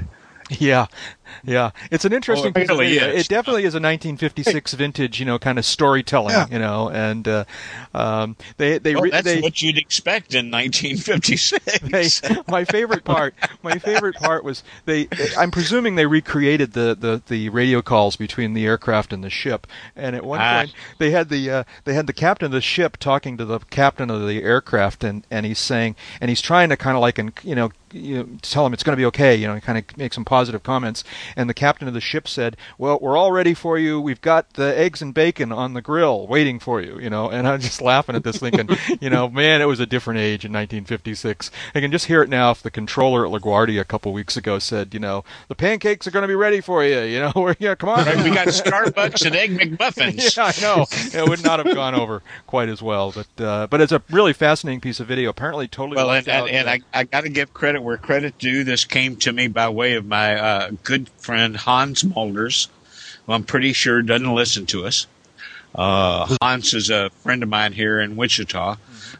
Yeah, yeah. It's an interesting Oh, it really It definitely is a 1956 vintage, you know, kind of storytelling, Yeah. you know. And uh, um, they they, well, that's they, what you'd expect in 1956. they, my favorite part my favorite part was they i'm presuming they recreated the, the, the radio calls between the aircraft and the ship and at one Ah. point they had the uh, they had the captain of the ship talking to the captain of the aircraft and, and he's saying and he's trying to kind of like you know you know, tell him it's going to be okay, you know, kind of make some positive comments. And the captain of the ship said, "Well, we're all ready for you. We've got the eggs and bacon on the grill waiting for you." You know, and I'm just laughing at this, thinking, you know, man, it was a different age in 1956. I can just hear it now. If the controller at LaGuardia a couple weeks ago said, you know, the pancakes are going to be ready for you, you know, yeah, come on, Right, we got Starbucks and Egg McMuffins. yeah, I know. It would not have gone over quite as well, but uh, but it's a really fascinating piece of video. Apparently, totally. Well, and, and, and I, I got to give credit where credit due. This came to me by way of my uh, good friend Hans Mulders, who I'm pretty sure doesn't listen to us. Uh, Hans is a friend of mine here in Wichita.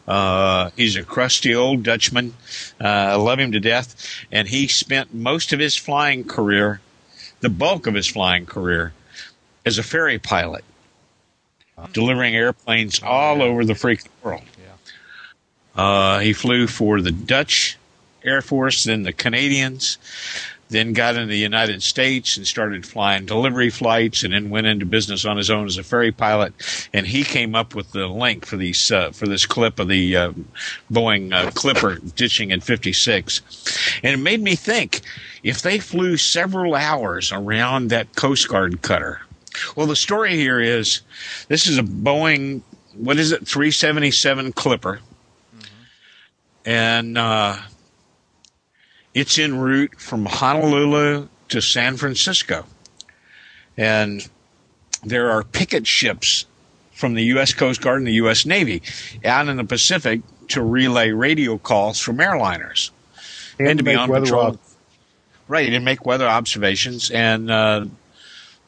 Uh, he's a crusty old Dutchman. Uh, I love him to death. And he spent most of his flying career, the bulk of his flying career, as a ferry pilot, delivering airplanes all over the freaking world. Uh, he flew for the Dutch Air Force, then the Canadians, then got into the United States and started flying delivery flights, and then went into business on his own as a ferry pilot. And he came up with the link for these uh, for this clip of the uh, Boeing uh, Clipper ditching in '56, and it made me think if they flew several hours around that Coast Guard cutter. Well, the story here is this is a Boeing, what is it, 377 Clipper and uh, it's en route from Honolulu to San Francisco. And there are picket ships from the U.S. Coast Guard and the U.S. Navy out in the Pacific to relay radio calls from airliners And, to be on patrol. ob- Right, and make weather observations. And uh,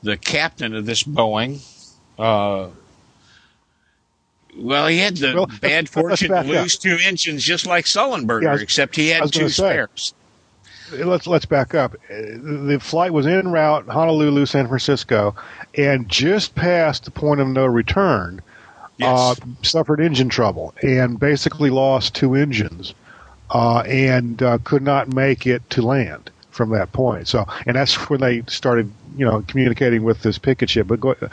the captain of this Boeing, uh, well, he had the Well, bad fortune to lose two engines just like Sullenberger, Yeah, was- except he had two say. spares. Let's let's back up. Uh, The flight was en route Honolulu, San Francisco, and just past the point of no return, uh, suffered engine trouble and basically lost two engines, uh, and uh, could not make it to land from that point. So, and that's when they started, you know, communicating with this picket ship. But go, Well,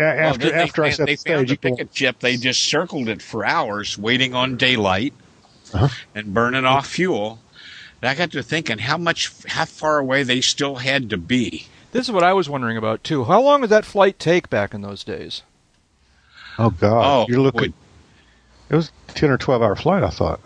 after then they after I found- set they the found the picket ship, they just circled it for hours, waiting on daylight Uh-huh. and burning off fuel. And I got to thinking how much, how far away they still had to be. This is what I was wondering about too. How long did that flight take back in those days? oh god, Oh, you're looking. would- It was ten or twelve hour flight, I thought.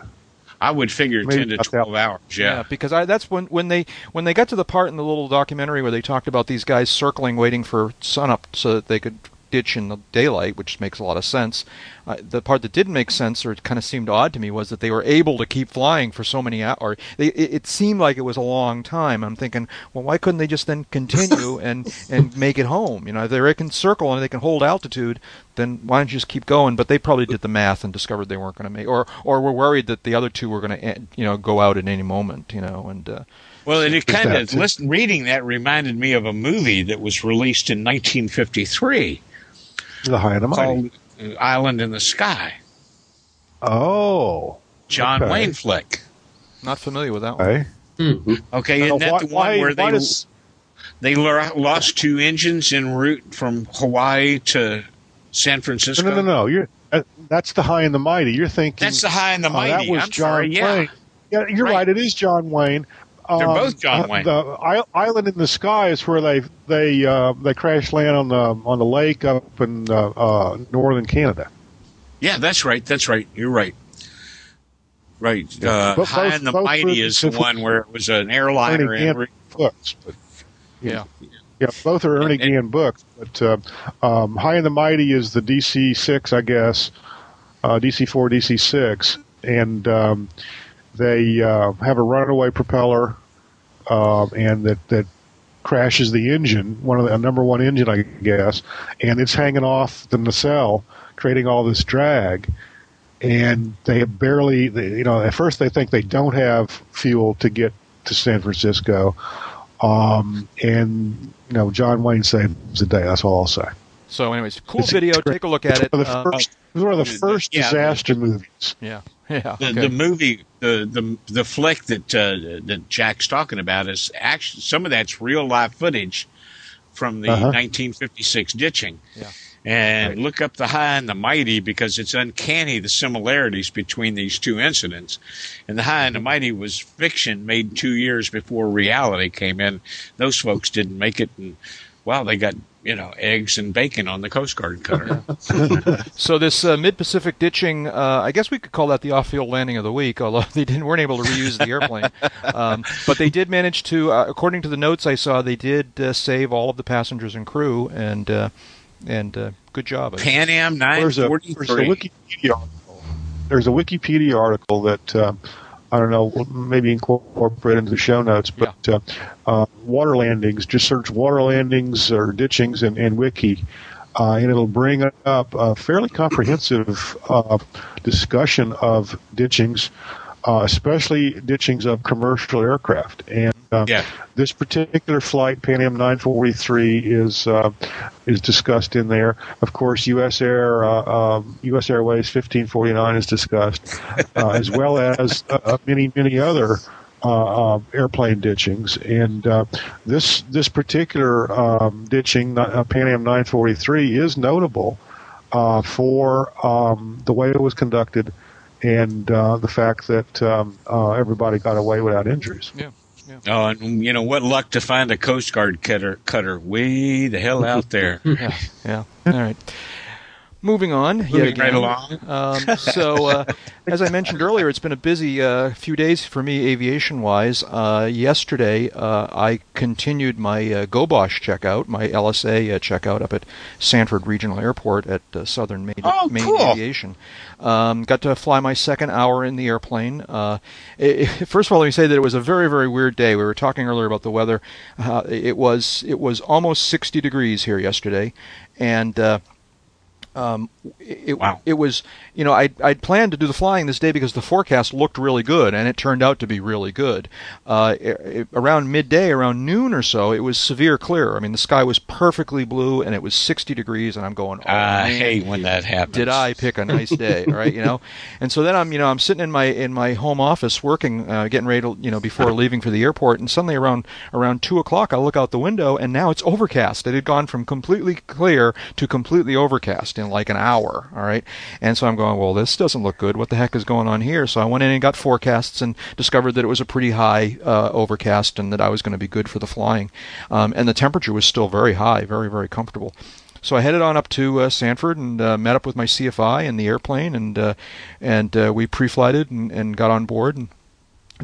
I would figure Maybe ten to about that. twelve hours. Yeah. because I that's when when they when they got to the part in the little documentary where they talked about these guys circling, waiting for sunup so that they could ditch in the daylight, which makes a lot of sense. Uh, the part that didn't make sense or it kind of seemed odd to me was that they were able to keep flying for so many hours. They, it, it seemed like it was a long time. I'm thinking, well, why couldn't they just then continue and and make it home? You know, if they can circle and they can hold altitude, then why don't you just keep going? But they probably did the math and discovered they weren't going to make, or or were worried that the other two were going to, you know, go out at any moment. You know, and uh, Well, and it kind of too. listen, reading that reminded me of a movie that was released in 1953 The high and the mighty. called Island in the Sky. Oh, John Okay. Wayne flick. not familiar with that one. okay. Okay, isn't that why- the one why- where why they does- they lost two engines en route from Hawaii to San Francisco? No, no, no, no. You're uh, that's the high and the mighty. You're thinking That's the High and the oh, Mighty. that was I'm John sorry, yeah. Wayne. Yeah, you're Right. right. It is John Wayne. They're Um, both John uh, Wayne. The island in the sky is where they they uh, they crash land on the on the lake up in uh, uh, northern Canada. Yeah, that's right. That's right. You're right. Right. Uh, Both- High and the Mighty is the one where it was an airliner Gantt route. books, but Yeah. yeah, both are Ernie And- and- Gann books. But uh, um, High and the Mighty is the DC six, I guess, uh, DC four, DC six, and um, they uh, have a runaway propeller, uh, and that that crashes the engine, one of the a number one engine, I guess, and it's hanging off the nacelle, creating all this drag. And they have barely, they, you know, at first they think they don't have fuel to get to San Francisco, um, and you know, John Wayne saves the day. That's all I'll say. So, anyways, cool It's- video. it's. Take a look at it. One of the Uh, first, it was one of the first Yeah. disaster movies. yeah, yeah. The, okay. the movie, the the the flick that uh, that Jack's talking about is actually some of that's real live footage from the Uh-huh. 1956 ditching. Yeah. And Right. look up the High and the Mighty because it's uncanny the similarities between these two incidents. And the High and the Mighty was fiction made two years before reality came in. Those folks didn't make it, and wow, they got you know eggs and bacon on the Coast Guard cutter. So this uh, mid-Pacific ditching, uh, I guess we could call that the off-field landing of the week, although they didn't weren't able to reuse the airplane. um, but they did manage to, uh, according to the notes I saw, they did uh, save all of the passengers and crew, and uh, and uh, good job. Pan Am There's a, there's a Wikipedia article. There's a Wikipedia article that uh, I don't know, maybe incorporate into the show notes, but uh, uh, water landings. Just search water landings or ditchings in, in Wiki, uh, and it'll bring up a fairly comprehensive uh, discussion of ditchings, uh, especially ditchings of commercial aircraft. And uh, Yeah. this particular flight, Pan Am 943, is uh, is discussed in there. Of course, U.S. Air uh, um, U.S. Airways 1549 is discussed, uh, as well as uh, many many other. Uh, uh, airplane ditchings, and uh, this this particular um, ditching, uh, Pan Am 943, is notable uh, for um, the way it was conducted and uh, the fact that um, uh, everybody got away without injuries. Yeah. Oh, and you know what luck to find a Coast Guard cutter, cutter way the hell out there. Yeah, yeah. All right. Moving on, Moving right along. Um, so, uh, as I mentioned earlier, it's been a busy uh, few days for me aviation-wise. Uh, yesterday, uh, I continued my uh, GoBosh checkout, my LSA uh, checkout up at Sanford Regional Airport at uh, Southern Maine, Oh, Maine cool. Aviation. Um, got to fly my second hour in the airplane. Uh, it, first of all, let me say that it was a very, very weird day. We were talking earlier about the weather. Uh, it was it was almost 60 degrees here yesterday, and uh, um, it, Wow. it was, you know, I'd, I'd planned to do the flying this day because the forecast looked really good, and it turned out to be really good. Uh, it, it- around midday, around noon or so, it was severe clear. I mean, the sky was perfectly blue, and it was 60 degrees, and I'm going, oh, I man, hate when that happens. did I pick a nice day, right? You know, and so then I'm, you know, I'm sitting in my in my home office working, uh, getting ready to, you know, before leaving for the airport, and suddenly around around two o'clock, I look out the window, and now it's overcast. It had gone from completely clear to completely overcast in like an hour, all right? And so I'm going, well, this doesn't look good. What the heck is going on here? So I went in and got forecasts and discovered that it was a pretty high uh, overcast, and that I was going to be good for the flying, um, and the temperature was still very high, very very comfortable. So I headed on up to uh, Sanford and uh, met up with my CFI in the airplane, and uh, and uh, we pre-flighted and, and got on board and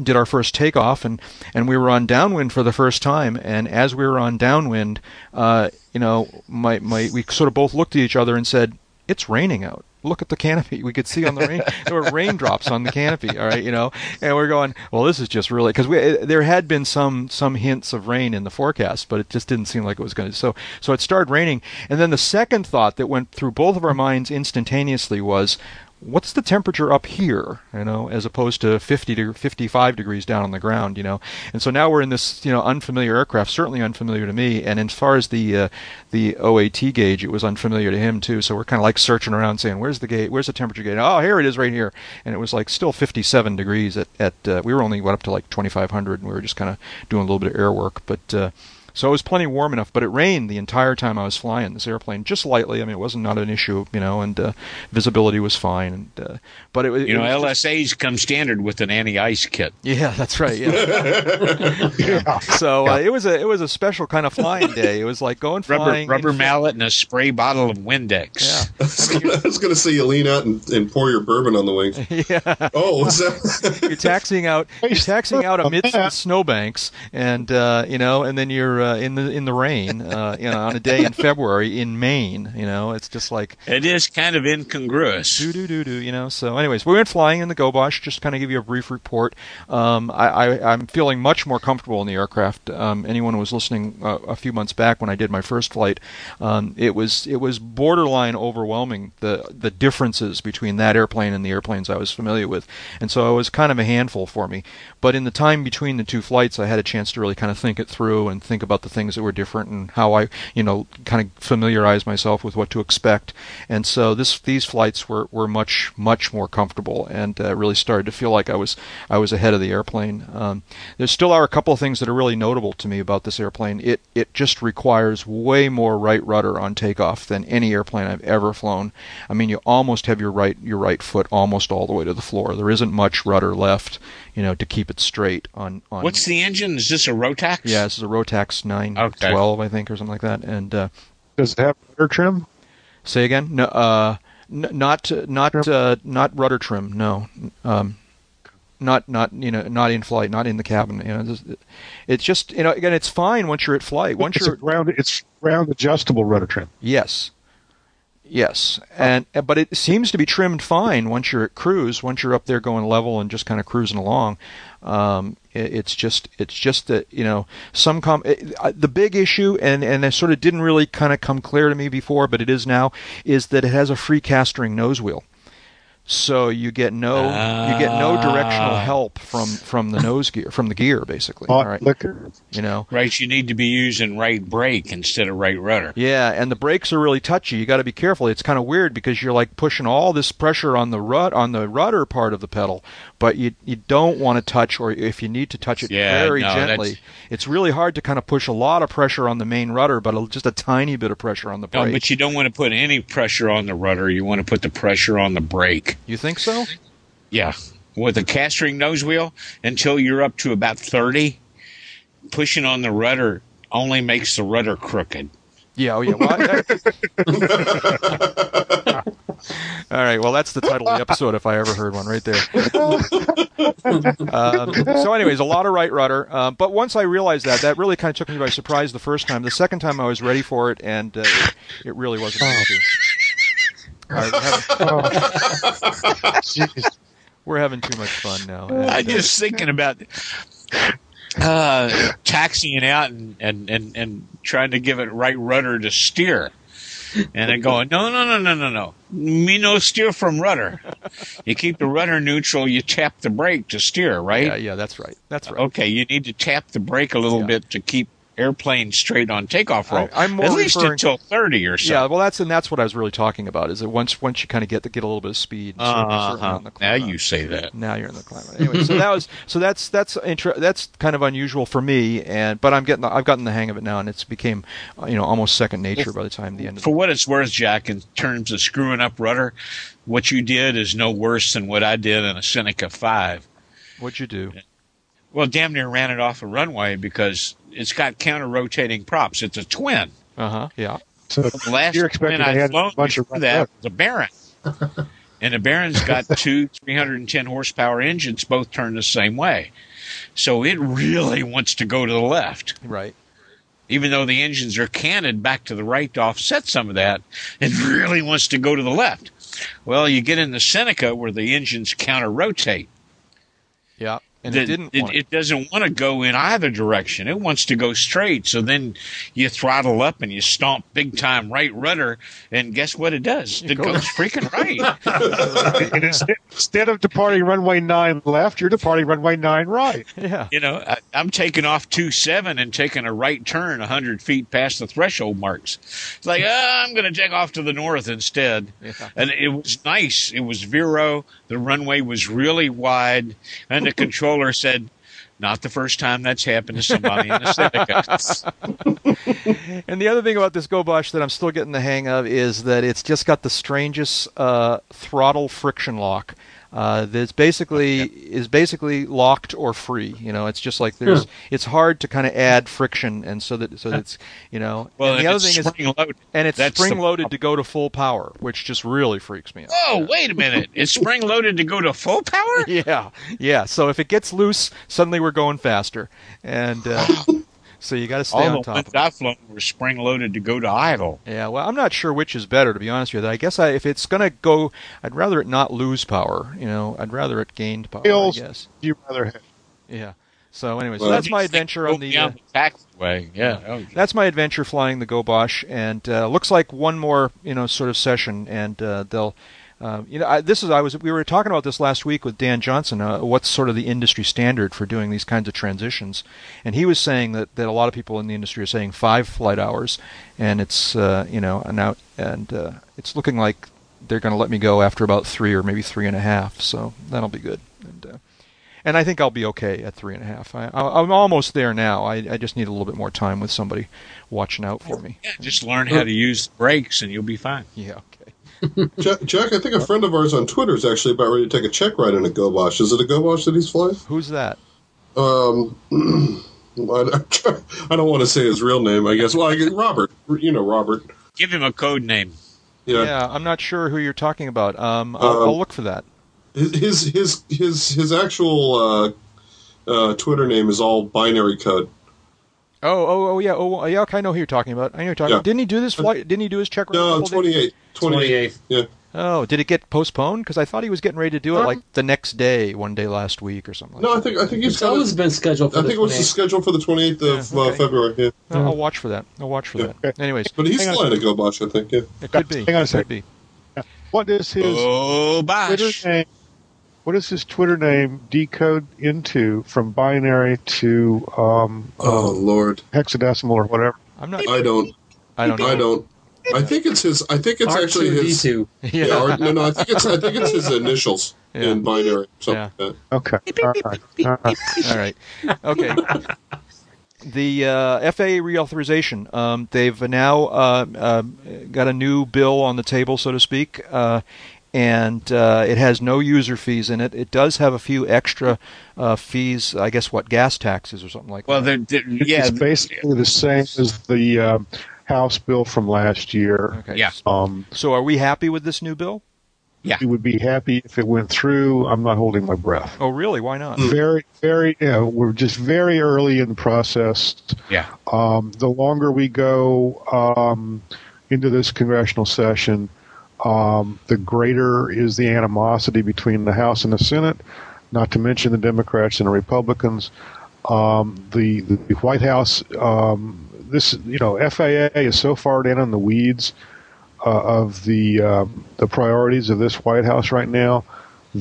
did our first takeoff, and and we were on downwind for the first time. And as we were on downwind, uh, you know, my my we sort of both looked at each other and said, "It's raining out." Look at the canopy. We could see on the rain there were raindrops on the canopy. All right, you know, and we're going. Well, this is just really because we there had been some some hints of rain in the forecast, but it just didn't seem like it was going to. So so it started raining, and then the second thought that went through both of our minds instantaneously was, what's the temperature up here you know as opposed to 50 to 55 degrees down on the ground you know? And so now we're in this you know unfamiliar aircraft certainly unfamiliar to me. And as far as the uh, the OAT gauge it was unfamiliar to him too. So we're kind of like searching around saying where's the gauge where's the temperature gauge? Oh here it is right here. And it was like still 57 degrees at at uh, we were only went up to like 2500 and we were just kind of doing a little bit of air work. But uh, so it was plenty warm enough, but it rained the entire time I was flying this airplane, just lightly. I mean, it wasn't not an issue, you know, and uh, visibility was fine. And uh, but it, was- You know, it was just- LSAs come standard with an anti-ice kit. yeah, that's right. Yeah. Yeah. So uh, it was a it was a special kind of flying day. It was like going Rubber flying. rubber in- mallet and a spray bottle of Windex. Yeah. I was going to say you lean out and, and pour your bourbon on the wings. yeah. Oh, what's that? You're taxing out. You're taxing out amidst the snowbanks, and uh, you know, and then you're uh, in the in the rain, uh, you know, on a day in February in Maine. You know, it's just like It is kind of incongruous. do do do do you know so anyways we went flying in the gobosh just kind of give you a brief report um, I, I, i'm feeling much more comfortable in the aircraft um, anyone who was listening uh, a few months back when i did my first flight um, it was it was borderline overwhelming the the differences between that airplane and the airplanes i was familiar with and so it was kind of a handful for me but in the time between the two flights i had a chance to really kind of think it through and think about the things that were different and how i you know kind of familiarize myself with what to expect and so this these flights were, were much much more comfortable and uh, really started to feel like I was I was ahead of the airplane. Um, there still are a couple of things that are really notable to me about this airplane. It it just requires way more right rudder on takeoff than any airplane I've ever flown. I mean, you almost have your right your right foot almost all the way to the floor. There isn't much rudder left, you know, to keep it straight on on. What's the engine? Is this a Rotax? yeah, this is a Rotax 912, I think, or something like that. And uh, Does it have rudder trim? Say again? No, uh, n- not not uh, not rudder trim. No, um, not not you know not in flight, not in the cabin. You know, this- it's just you know again, it's fine once you're at flight. Once it's you're a ground. It's ground adjustable rudder trim. yes, yes, and but it seems to be trimmed fine once you're at cruise. Once you're up there going level and just kind of cruising along. Um, it, it's just it's just that you know some com- the big issue and and it sort of didn't really kind of come clear to me before, but it is now is that it has a free castering nose wheel. So you get no you get no directional Ah. help from from the nose gear from the gear basically. Hot all right, liquor. you know. Right, you need to be using right brake instead of right rudder. Yeah, and the brakes are really touchy. You got to be careful. It's kind of weird because you're like pushing all this pressure on the rut on the rudder part of the pedal, but you you don't want to touch, or if you need to touch it Yeah, very no, gently. that's- It's really hard to kind of push a lot of pressure on the main rudder, but a, just a tiny bit of pressure on the No, but you don't want to put any pressure on the rudder. You want to put the pressure on the brake. You think so? Yeah. With a castering nose wheel, until you're up to about 30, pushing on the rudder only makes the rudder crooked. Yeah. Oh, yeah. Well, I- all right. Well, that's the title of the episode if I ever heard one, right there. um, so, anyways, a lot of right rudder. Um, but once I realized that, that really kind of took me by surprise the first time. The second time, I was ready for it, and uh, it, really wasn't an issue. All right, we're, having, Oh, we're having too much fun now. and, I'm uh, just thinking about uh, taxiing out and, and, and, and trying to give it right rudder to steer. And then going, no, no, no, no, no, no. Me no steer from rudder. You keep the rudder neutral, you tap the brake to steer, right? yeah, yeah, that's right. That's right. Okay, you need to tap the brake a little Yeah. bit to keep airplane straight on takeoff roll. I- I'm more At least until 30 or so. Yeah, well, that's and that's what I was really talking about. Is that once once you kind of get to get a little bit of speed. Uh-huh. the Now you say that. Now you're in the climate. Anyway, so that was so that's that's inter- that's kind of unusual for me, and but I'm getting the, I've gotten the hang of it now, and it's became you know almost second nature by the time the end of For the what it's worth, Jack, in terms of screwing up rudder, what you did is no worse than what I did in a Seneca 5. What'd you do? Well, damn near ran it off a runway because it's got counter rotating props. It's a twin. Uh huh. Yeah. So The last you're twin expecting to I'd flown a bunch of before that was a Baron. and the Baron's got two 310 horsepower engines, both turn the same way. So it really wants to go to the left. Right. even though the engines are canted back to the right to offset some of that, it really wants to go to the left. Well, you get in the Seneca where the engines counter rotate. Yeah. And The- it didn't. It, want it doesn't want to go in either direction. It wants to go straight. So then you throttle up and you stomp big time right rudder, and guess what it does? It, It goes- goes freaking right. Instead, instead of departing runway nine left, you're departing runway nine right. yeah. you know, I, I'm taking off two seven and taking a right turn hundred feet past the threshold marks. It's like ah, I'm going to take off to the north instead, Yeah. and it was nice. It was Vero. The runway was really wide, and the controller said. Not the first time that's happened to somebody in the Seneca. And the other thing about this GoBosh that I'm still getting the hang of is that it's just got the strangest uh, throttle friction lock. Uh, that's basically is basically locked or free. You know, it's just like there's. It's hard to kind of add friction, and so that so that it's you know. Well, and the other thing is, loaded. and it's spring loaded to go to full power, which just really freaks me out. Oh, wait a minute! It's spring loaded to go to full power. Yeah, yeah. So if it gets loose, suddenly we're going faster, and uh, so you got to stay All on the top. ones of it. I've flown were spring loaded to go to idle. Yeah, well, I'm not sure which is better, to be honest with you. I guess I, if it's going to go, I'd rather it not lose power. You know, I'd rather it gained power. Hills. I guess. You rather have. Yeah. So anyway, so that's my adventure on the. Uh, the taxiway. Yeah. That's my adventure flying the GoBosh, and uh, looks like one more, you know, sort of session, and uh, they'll. Uh, you know, I, this is I was we were talking about this last week with Dan Johnson. Uh, what's sort of the industry standard for doing these kinds of transitions? And he was saying that, that a lot of people in the industry are saying five flight hours, and it's uh, you know and out and uh, it's looking like they're going to let me go after about three or maybe three and a half. So that'll be good. And, uh, and I think I'll be okay at three and a half. I, I, I'm almost there now. I, I just need a little bit more time with somebody watching out for me. Yeah, just learn how to use brakes and you'll be fine. Yeah. Okay. Jack, Jack, I think a friend of ours on Twitter is actually about ready to take a check ride in a GoBosh. Is it a GoBosh that he's flying? Who's that? Um, I, I don't want to say his real name. I guess. Well, I guess Robert. You know Robert. Give him a code name. Yeah. Yeah, I'm not sure who you're talking about. Um, I'll, Um, I'll look for that. His his his his actual uh, uh, Twitter name is all binary code. Oh, oh, oh, yeah, oh, yeah. Okay, I know who you're talking about. I know who you're talking. Yeah. about. Didn't he do this flight? Didn't he do his check ride? No, couple days- 28. 28. 28th. Yeah. Oh, did it get postponed? Because I thought he was getting ready to do it like the next day, one day last week or something. Like No, I think I think he's It's got always it. been scheduled for I the think it was the 28th. schedule for the 28th of Yeah, uh. February. Yeah. No, I'll watch for that. I'll watch for Yeah. that. Anyways, But he's hang on, flying a GoBosh, I think. Yeah. it could be. Hang on a Could sec. be. What is his Oh, Twitter name? What does his Twitter name decode into from binary to um, Oh um, Lord, hexadecimal or whatever? I'm not. I don't. I don't know. I don't. I think it's his. I think it's actually his. R2D2. Yeah, or, no, no. I think it's. I think it's his initials Yeah. in binary. Something Yeah. like that. Okay. All right. All right. All right. Okay. The uh, FAA reauthorization. Um, they've now uh, uh, got a new bill on the table, so to speak, uh, and uh, it has no user fees in it. It does have a few extra uh, fees, I guess, what gas taxes or something like Well, that. they're, they're- yeah, It's basically the same as the um, House bill from last year. Okay. yeah. Um, So, are we happy with this new bill? Yeah. We would be happy if it went through. I'm not holding my breath. Oh, really? Why not? Very, very. Yeah, we're just very early in the process. yeah. Um, the longer we go um, into this congressional session, um, the greater is the animosity between the House and the Senate. Not to mention the Democrats and the Republicans. Um, the, the White House, um, this you know, FAA is so far down in the weeds uh, of the um the priorities of this White House right now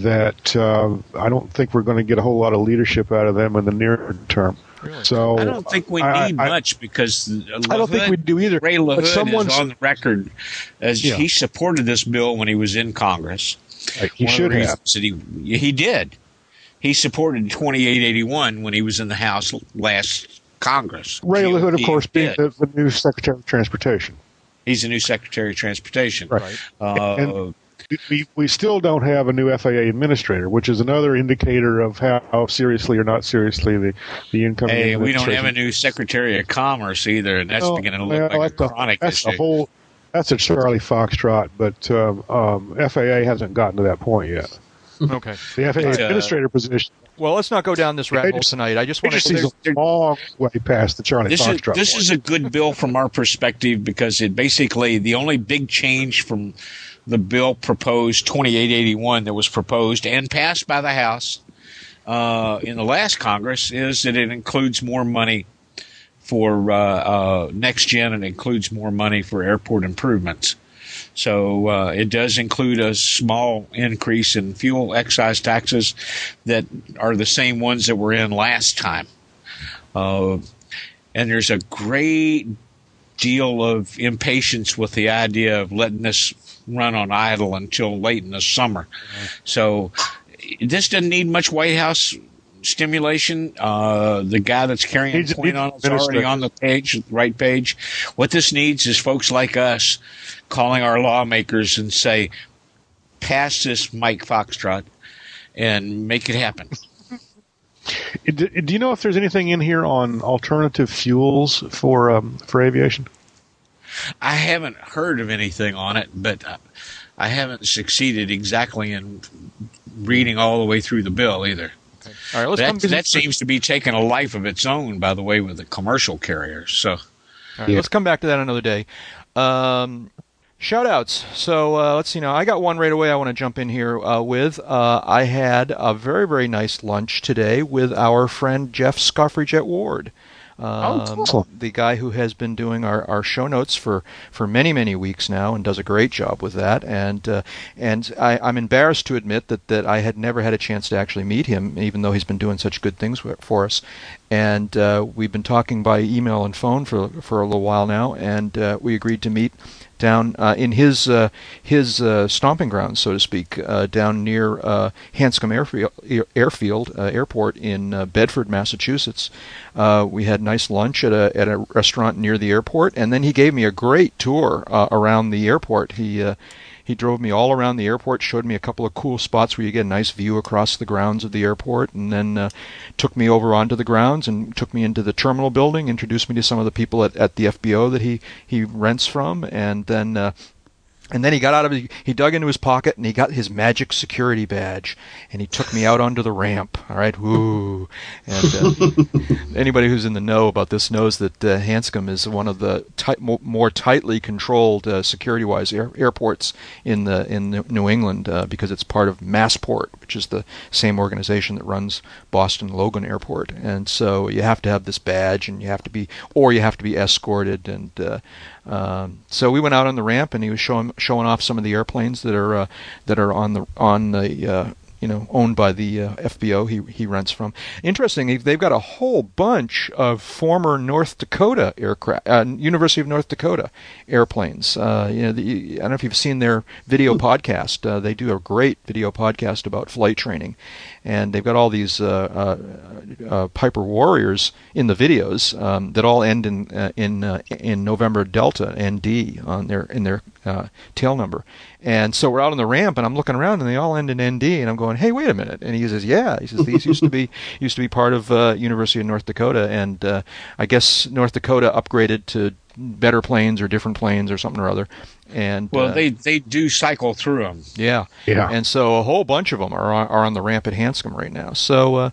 that uh, I don't think we're going to get a whole lot of leadership out of them in the near term. So I don't think we I- need I- much because I don't think we do either. Ray but LaHood someone's- is on the record as Yeah. he supported this bill when he was in Congress. Right, he One should have. he he did. He supported 2881 when he was in the House last Congress. Ray LaHood, of course, being the, the new Secretary of Transportation. He's the new Secretary of Transportation. Right. Uh, And- We, we still don't have a new FAA administrator, which is another indicator of how seriously or not seriously the, the incoming hey, we don't have a new Secretary of Commerce either, and that's Well, beginning to well, look like that's a the- chronic that's issue. the whole. That's a Charlie Foxtrot, but um, um, FAA hasn't gotten to that point yet. Okay. The FAA But, uh, administrator position Well, let's not go down this rabbit hole tonight. I just want just to. is a long way past the Charlie this is Foxtrot. this point. is a good bill from our perspective because it basically the only big change from the bill proposed 2881 that was proposed and passed by the House uh, in the last Congress is that it includes more money for uh, uh, next gen and includes more money for airport improvements. So uh, it does include a small increase in fuel excise taxes that are the same ones that were in last time. Uh, and there's a great deal of impatience with the idea of letting this run on idle until late in the summer. So this doesn't need much White House stimulation. Uh, the guy that's carrying the point on it's already on the page, right page. What this needs is folks like us calling our lawmakers and say, pass this Mike Foxtrot and make it happen. Do, do you know if there's anything in here on alternative fuels for um, for aviation? I haven't heard of anything on it, but I haven't succeeded exactly in reading all the way through the bill either. All right, let's That, come that seems to be taking a life of its own, by the way, with the commercial carriers. So, All right, let's come back to that another day. Um, shout outs. So uh, let's see now. I got one right away I want to jump in here uh, with. Uh, I had a very, very nice lunch today with our friend Jeff Scoffrey Ward. Um, cool. The guy who has been doing our, our show notes for, for many many weeks now and does a great job with that. And uh, and I, I'm embarrassed to admit that, that I had never had a chance to actually meet him even though he's been doing such good things for- for us. And uh, we've been talking by email and phone for for a little while now. And uh, we agreed to meet down uh, in his uh, his uh, stomping grounds, so to speak, uh, down near uh, Hanscom Airfield, Airfield Airport in Bedford, Massachusetts. We had nice lunch at a at a restaurant near the airport, and then he gave me a great tour around the airport. He he drove me all around the airport, showed me a couple of cool spots where you get a nice view across the grounds of the airport, and then uh, took me over onto the grounds and took me into the terminal building, introduced me to some of the people at, at the FBO that he, he rents from, and then uh, and then he got out of his, he dug into his pocket and he got his magic security badge and he took me out onto the ramp. All right, woo! And uh, anybody who's in the know about this knows that uh, Hanscom is one of the tight, mo- more tightly controlled uh, security-wise air, airports in the in New- England uh, because it's part of Massport, which is the same organization that runs Boston Logan Airport. And so you have to have this badge and you have to be, or you have to be escorted and. Um, so we went out on the ramp, and he was showing showing off some of the airplanes that are uh, that are on the on the uh, you know owned by the uh, FBO he he rents from. Interesting, they've got a whole bunch of former North Dakota aircraft, uh, University of North Dakota airplanes. Uh, you know, the, I don't know if you've seen their video podcast. Uh, they do a great video podcast about flight training, and they've got all these uh, uh, uh, Piper Warriors in the videos um, that all end in in in November Delta ND on their in their tail number. And so we're out on the ramp, and I'm looking around, and they all end in ND, and I'm going, "Hey, wait a minute!" And he says, "Yeah." He says, "These used to be used to be part of uh, University of North Dakota, and uh, I guess North Dakota upgraded to better planes or different planes or something or other." And Well, uh, they they do cycle through them. yeah, Yeah. and so a whole bunch of them are on, are on the ramp at Hanscom right now. So uh,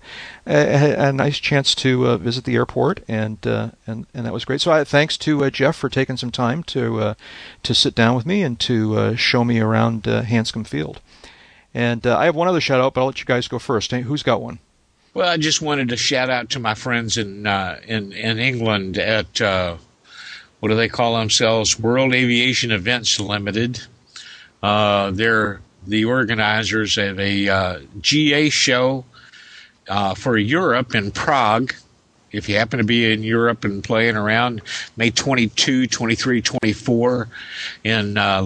a, a nice chance to uh, visit the airport, and uh, and and that was great. So I, thanks to uh, Jeff for taking some time to uh, to sit down with me and to uh, show me around uh, Hanscom Field. And uh, I have one other shout out, but I'll let you guys go first. Hey, who's got one? Well, I just wanted to shout out to my friends in uh, in in England at uh, what do they call themselves? World Aviation Events Limited. Uh, they're the organizers of a uh, GA show uh, for Europe in Prague. If you happen to be in Europe and playing around, May 22, 23, 24 in uh,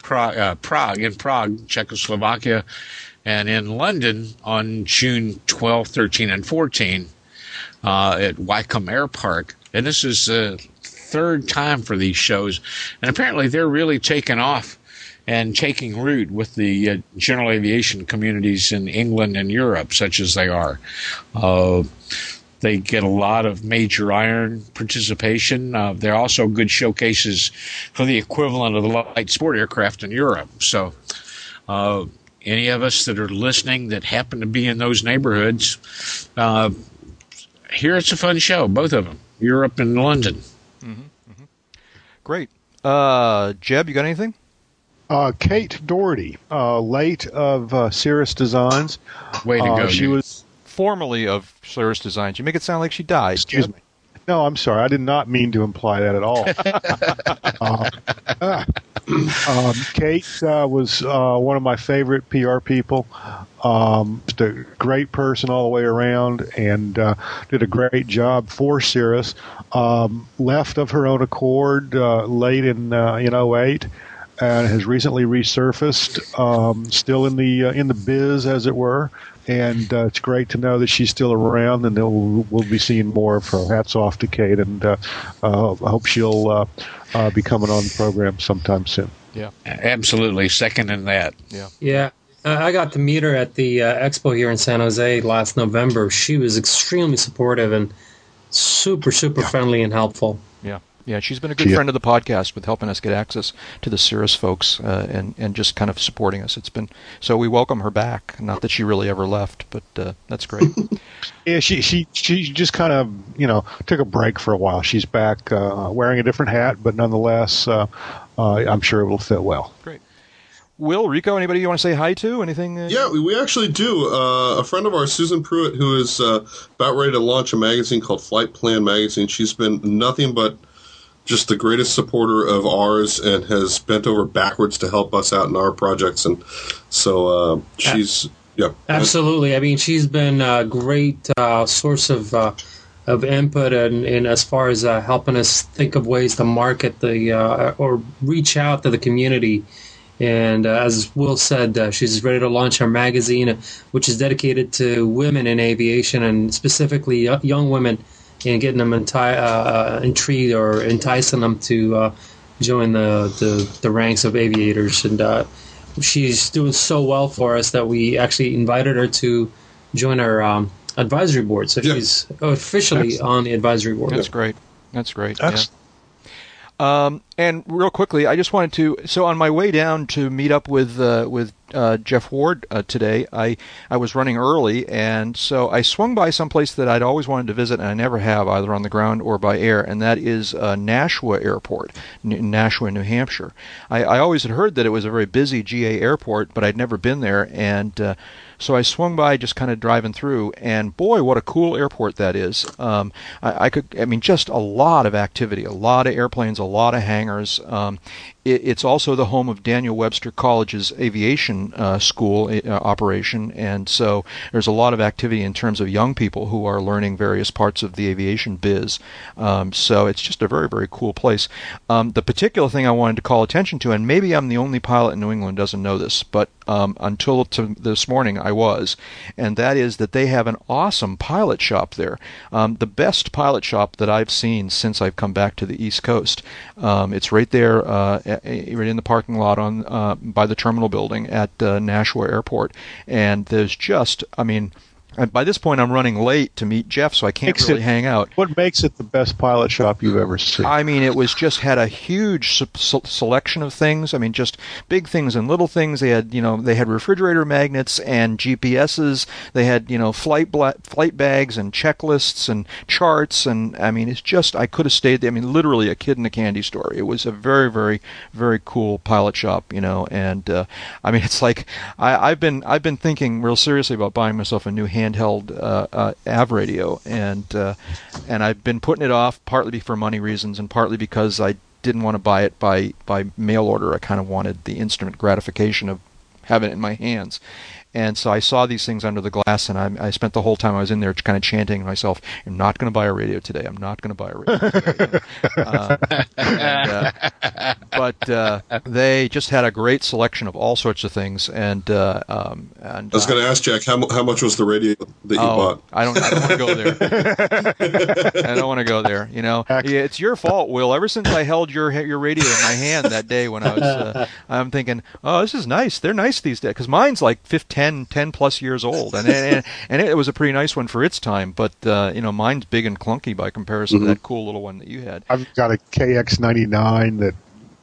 Prague, uh, Prague, in Prague, Czechoslovakia, and in London on June 12, 13, and 14 uh, at Wycombe Air Park. And this is the third time for these shows. And apparently they're really taking off and taking root with the uh, general aviation communities in England and Europe, such as they are. Uh, they get a lot of major iron participation. Uh, they're also good showcases for the equivalent of the light sport aircraft in Europe. So, uh, any of us that are listening that happen to be in those neighborhoods, uh, here it's a fun show, both of them, Europe and London. Great. Uh, Jeb, you got anything? Uh, Kate Doherty, uh, late of uh, Cirrus Designs. Way to Uh, go! she dude. was. Formerly of Cirrus Designs. You make it sound like she died. Excuse Jeb. me. No, I'm sorry. I did not mean to imply that at all. uh, um, Kate uh, was uh, one of my favorite PR people. Um, just a great person all the way around, and uh, did a great job for Cirrus. Um, left of her own accord uh, late in uh, in 08 and has recently resurfaced, um, still in the uh, in the biz, as it were. And uh, it's great to know that she's still around, and we'll, we'll be seeing more of her. Hats off to Kate, and uh, uh, I hope she'll uh, uh, be coming on the program sometime soon. Yeah, absolutely, second in that. Yeah, I I got to meet her at the uh, expo here in San Jose last November. She was extremely supportive and super, super friendly and helpful. Yeah, yeah. She's been a good She- friend of the podcast with helping us get access to the Cirrus folks uh, and and just kind of supporting us. It's been so we welcome her back. Not that she really ever left, but uh, that's great. Yeah, she she she just kind of you know took a break for a while. She's back uh, wearing a different hat, but nonetheless, uh, uh, I'm sure it will fit well. Great. Will Rico, anybody you want to say hi to? Anything? Uh, Yeah, we, we actually do. Uh, a friend of ours, Susan Pruitt, who is uh, about ready to launch a magazine called Flight Plan Magazine. She's been nothing but just the greatest supporter of ours and has bent over backwards to help us out in our projects. And so uh, she's, yeah. Absolutely. I mean, she's been a great uh, source of uh, of input and, and as far as uh, helping us think of ways to market the uh, or reach out to the community. And uh, as Will said, she's ready to launch her magazine, which is dedicated to women in aviation and specifically young women, and getting them enti- uh, uh, intrigued or enticing them to uh, join the, the, the ranks of aviators. And uh, she's doing so well for us that we actually invited her to join our um, advisory board. So Yeah. she's officially on the advisory board. That's great. That's great. yeah. Excellent. Um, and real quickly, I just wanted to. So on my way down to meet up with uh, with uh, Jeff Ward uh, today, I I was running early, and so I swung by some place that I'd always wanted to visit, and I never have either on the ground or by air, and that is uh, Nashua Airport, N- Nashua, New Hampshire. I, I always had heard that it was a very busy GA airport, but I'd never been there, and uh, so I swung by, just kind of driving through, and boy, what a cool airport that is! Um, I, I, could, I mean, just a lot of activity, a lot of airplanes, a lot of hangars. Um, it's also the home of Daniel Webster College's aviation uh, school uh, operation, and so there's a lot of activity in terms of young people who are learning various parts of the aviation biz. Um, so it's just a very, very cool place. Um, the particular thing I wanted to call attention to, and maybe I'm the only pilot in New England doesn't know this, but um, until this morning I was, and that is that they have an awesome pilot shop there. Um, the best pilot shop that I've seen since I've come back to the East Coast. Um, it's right there, uh, right in the parking lot on uh, by the terminal building at uh, Nashua Airport, and there's just, I mean and by this point, I'm running late to meet Jeff, so I can't Makes really it- hang out. What makes it the best pilot shop you've ever seen? I mean, it was just had a huge se- se- selection of things. I mean, just big things and little things. They had, you know, they had refrigerator magnets and GPSs. They had, you know, flight bla- flight bags and checklists and charts. And I mean, it's just I could have stayed there. I mean, literally a kid in a candy store. It was a very, very, very cool pilot shop, you know. And uh, I mean, it's like I, I've been I've been thinking real seriously about buying myself a new handheld uh, uh, av radio, and uh, and I've been putting it off partly for money reasons and partly because I didn't want to buy it by by mail order. I kind of wanted the instant gratification of having it in my hands. And so I saw these things under the glass, and I, I spent the whole time I was in there kind of chanting to myself, "I'm not going to buy a radio today. I'm not going to buy a radio." Today. uh, and, uh, but uh, they just had a great selection of all sorts of things, and uh, um, and I was going to ask Jack how, how much was the radio that you Oh, bought? I don't. I don't want to go there. I don't want to go there. You know, Yeah, it's your fault, Will. Ever since I held your your radio in my hand that day when I was, uh, I'm thinking, oh, this is nice. They're nice these days because mine's like 15, 10, 10 plus years old, and and, and it was a pretty nice one for its time. But uh, you know, mine's big and clunky by comparison to that cool little one that you had. I've got a KX99 that,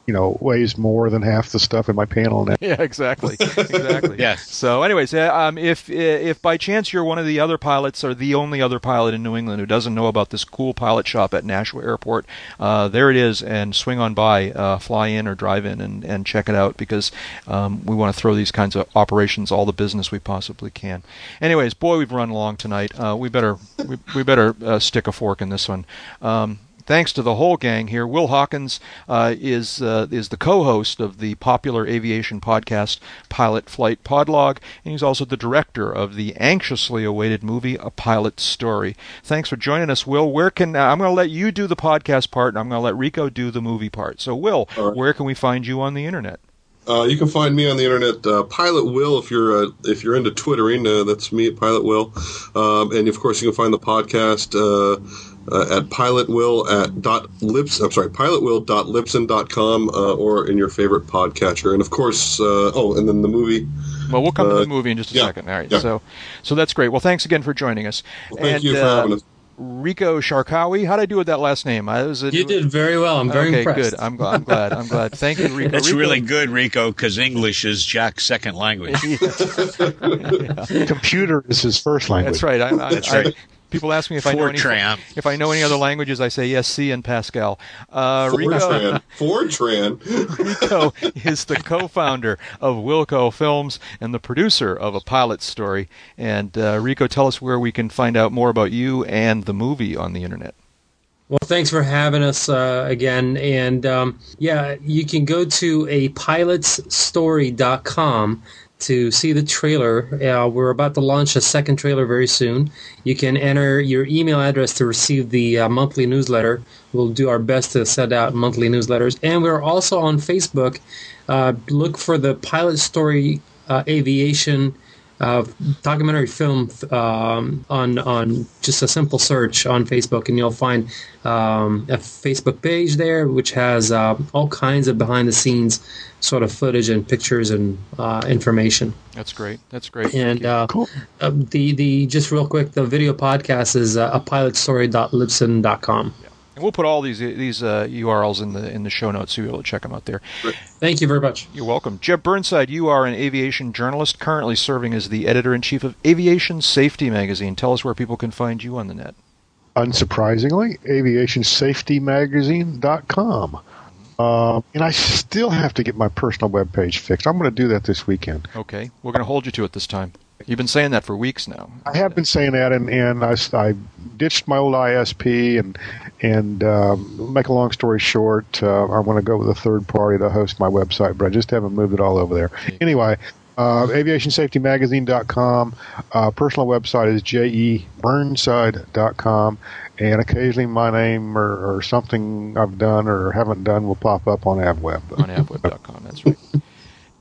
you know, weighs more than half the stuff in my panel now. Yeah, exactly, exactly. Yes. So, anyways, uh, um, if if by chance you're one of the other pilots or the only other pilot in New England who doesn't know about this cool pilot shop at Nashua Airport, uh, there it is, and swing on by, uh, fly in or drive in and, and check it out because um, we want to throw these kinds of operations all the business we possibly can. Anyways, boy, we've run long tonight. Uh, we better we, we better uh, stick a fork in this one. Um, thanks to the whole gang here. Will Hawkins uh, is uh, is the co-host of the popular aviation podcast Pilot Flight Podlog, and he's also the director of the anxiously awaited movie A Pilot's Story. Thanks for joining us, Will. Where can uh, I'm going to let you do the podcast part, and I'm going to let Rico do the movie part. So, Will, right. where can we find you on the internet? Uh, you can find me on the internet, uh, Pilot Will. If you're uh, if you're into twittering, uh, that's me at Pilot Will, um, and of course you can find the podcast uh, uh, at pilotwill at dot lips. I'm sorry, pilotwill dot libsyn dot com uh, or in your favorite podcatcher, and of course, uh, oh, and then the movie. Well, we'll come to Uh, the movie in just a yeah, second. All right. yeah. So, so that's great. Well, thanks again for joining us. Well, thank and, you for uh, having us. Rico Sharkawi. How did I do with that last name? I was. You did very well. I'm very okay, impressed. good. I'm, gl- I'm glad. I'm glad. Thank you, Rico. That's Rico- really good, Rico, because English is Jack's second language. Computer is his first language. That's right. I, I, That's I- right. People ask me if I know any if I know any other languages. I say yes, C and Pascal. Uh, Rico, Fortran. Fortran. Rico is the co-founder of Wilco Films and the producer of A Pilot Story. And uh, Rico, tell us where we can find out more about you and the movie on the internet. Well, thanks for having us uh, again. And um, yeah, you can go to a pilotsstory.com to see the trailer. Uh, we're about to launch a second trailer very soon. You can enter your email address to receive the uh, monthly newsletter. We'll do our best to send out monthly newsletters. And we're also on Facebook. Uh, look for the Pilot Story uh, Aviation uh, documentary film um, on on just a simple search on Facebook, and you'll find um, a Facebook page there which has uh, all kinds of behind the scenes sort of footage and pictures and uh, information. That's great. That's great. And uh, Cool. uh, the the just real quick, the video podcast is uh, a pilotstory.libsyn.com. And we'll put all these these uh, URLs in the in the show notes so you'll be able to check them out there. Thank you very much. You're welcome. Jeb Burnside, you are an aviation journalist currently serving as the editor in chief of Aviation Safety Magazine. Tell us where people can find you on the net. Unsurprisingly, aviationsafetymagazine.com. Uh, and I still have to get my personal web page fixed. I'm going to do that this weekend. Okay, we're going to hold you to it this time. You've been saying that for weeks now. I have been saying that, and, and I, I ditched my old ISP, and and um, make a long story short, uh, I want to go with a third party to host my website, but I just haven't moved it all over there. Anyway, uh, aviationsafetymagazine.com. Uh, personal website is jeburnside.com. And occasionally my name or, or something I've done or haven't done will pop up on AvWeb. On avweb.com, that's right.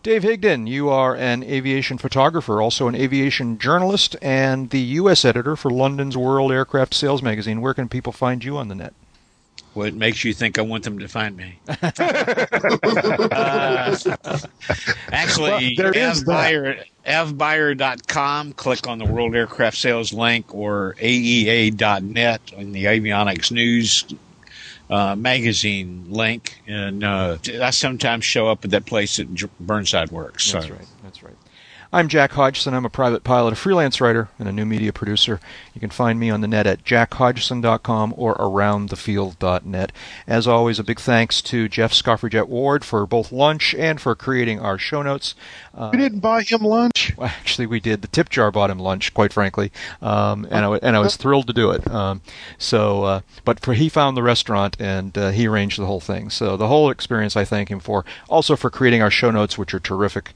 Dave Higdon, you are an aviation photographer, also an aviation journalist, and the U.S. editor for London's World Aircraft Sales Magazine. Where can people find you on the net? What makes you think I want them to find me? uh, actually, Well, avbuyer, avbuyer.com, click on the World Aircraft Sales link, or aea.net on the Avionics News uh, magazine link. And uh, I sometimes show up at that place that Burnside works. So. That's right. That's right. I'm Jack Hodgson. I'm a private pilot, a freelance writer, and a new media producer. You can find me on the net at jackhodgson.com or aroundthefield.net. As always, a big thanks to Jeff Scofferjet Ward for both lunch and for creating our show notes. Uh, You didn't buy him lunch? well, actually, we did. The tip jar bought him lunch, quite frankly, um, and I and I was thrilled to do it. Um, so, uh, but for he found the restaurant and uh, he arranged the whole thing. So the whole experience, I thank him for. Also for creating our show notes, which are terrific.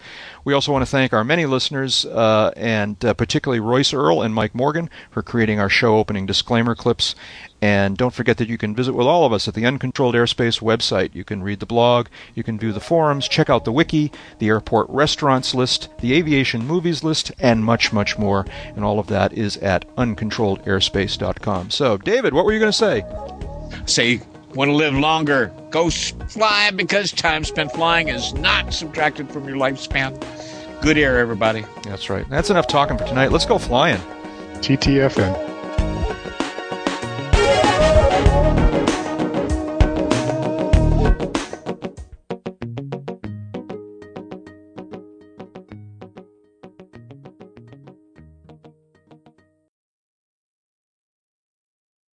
We also want to thank our many listeners, uh, and uh, particularly Royce Earl and Mike Morgan for creating our show opening disclaimer clips. And don't forget that you can visit with all of us at the Uncontrolled Airspace website. You can read the blog, you can view the forums, check out the wiki, the airport restaurants list, the aviation movies list, and much, much more. And all of that is at uncontrolledairspace.com. So, David, what were you going to say? Say, want to live longer? Go fly because time spent flying is not subtracted from your lifespan. Good air, everybody. That's right. That's enough talking for tonight. Let's go flying. TTFN.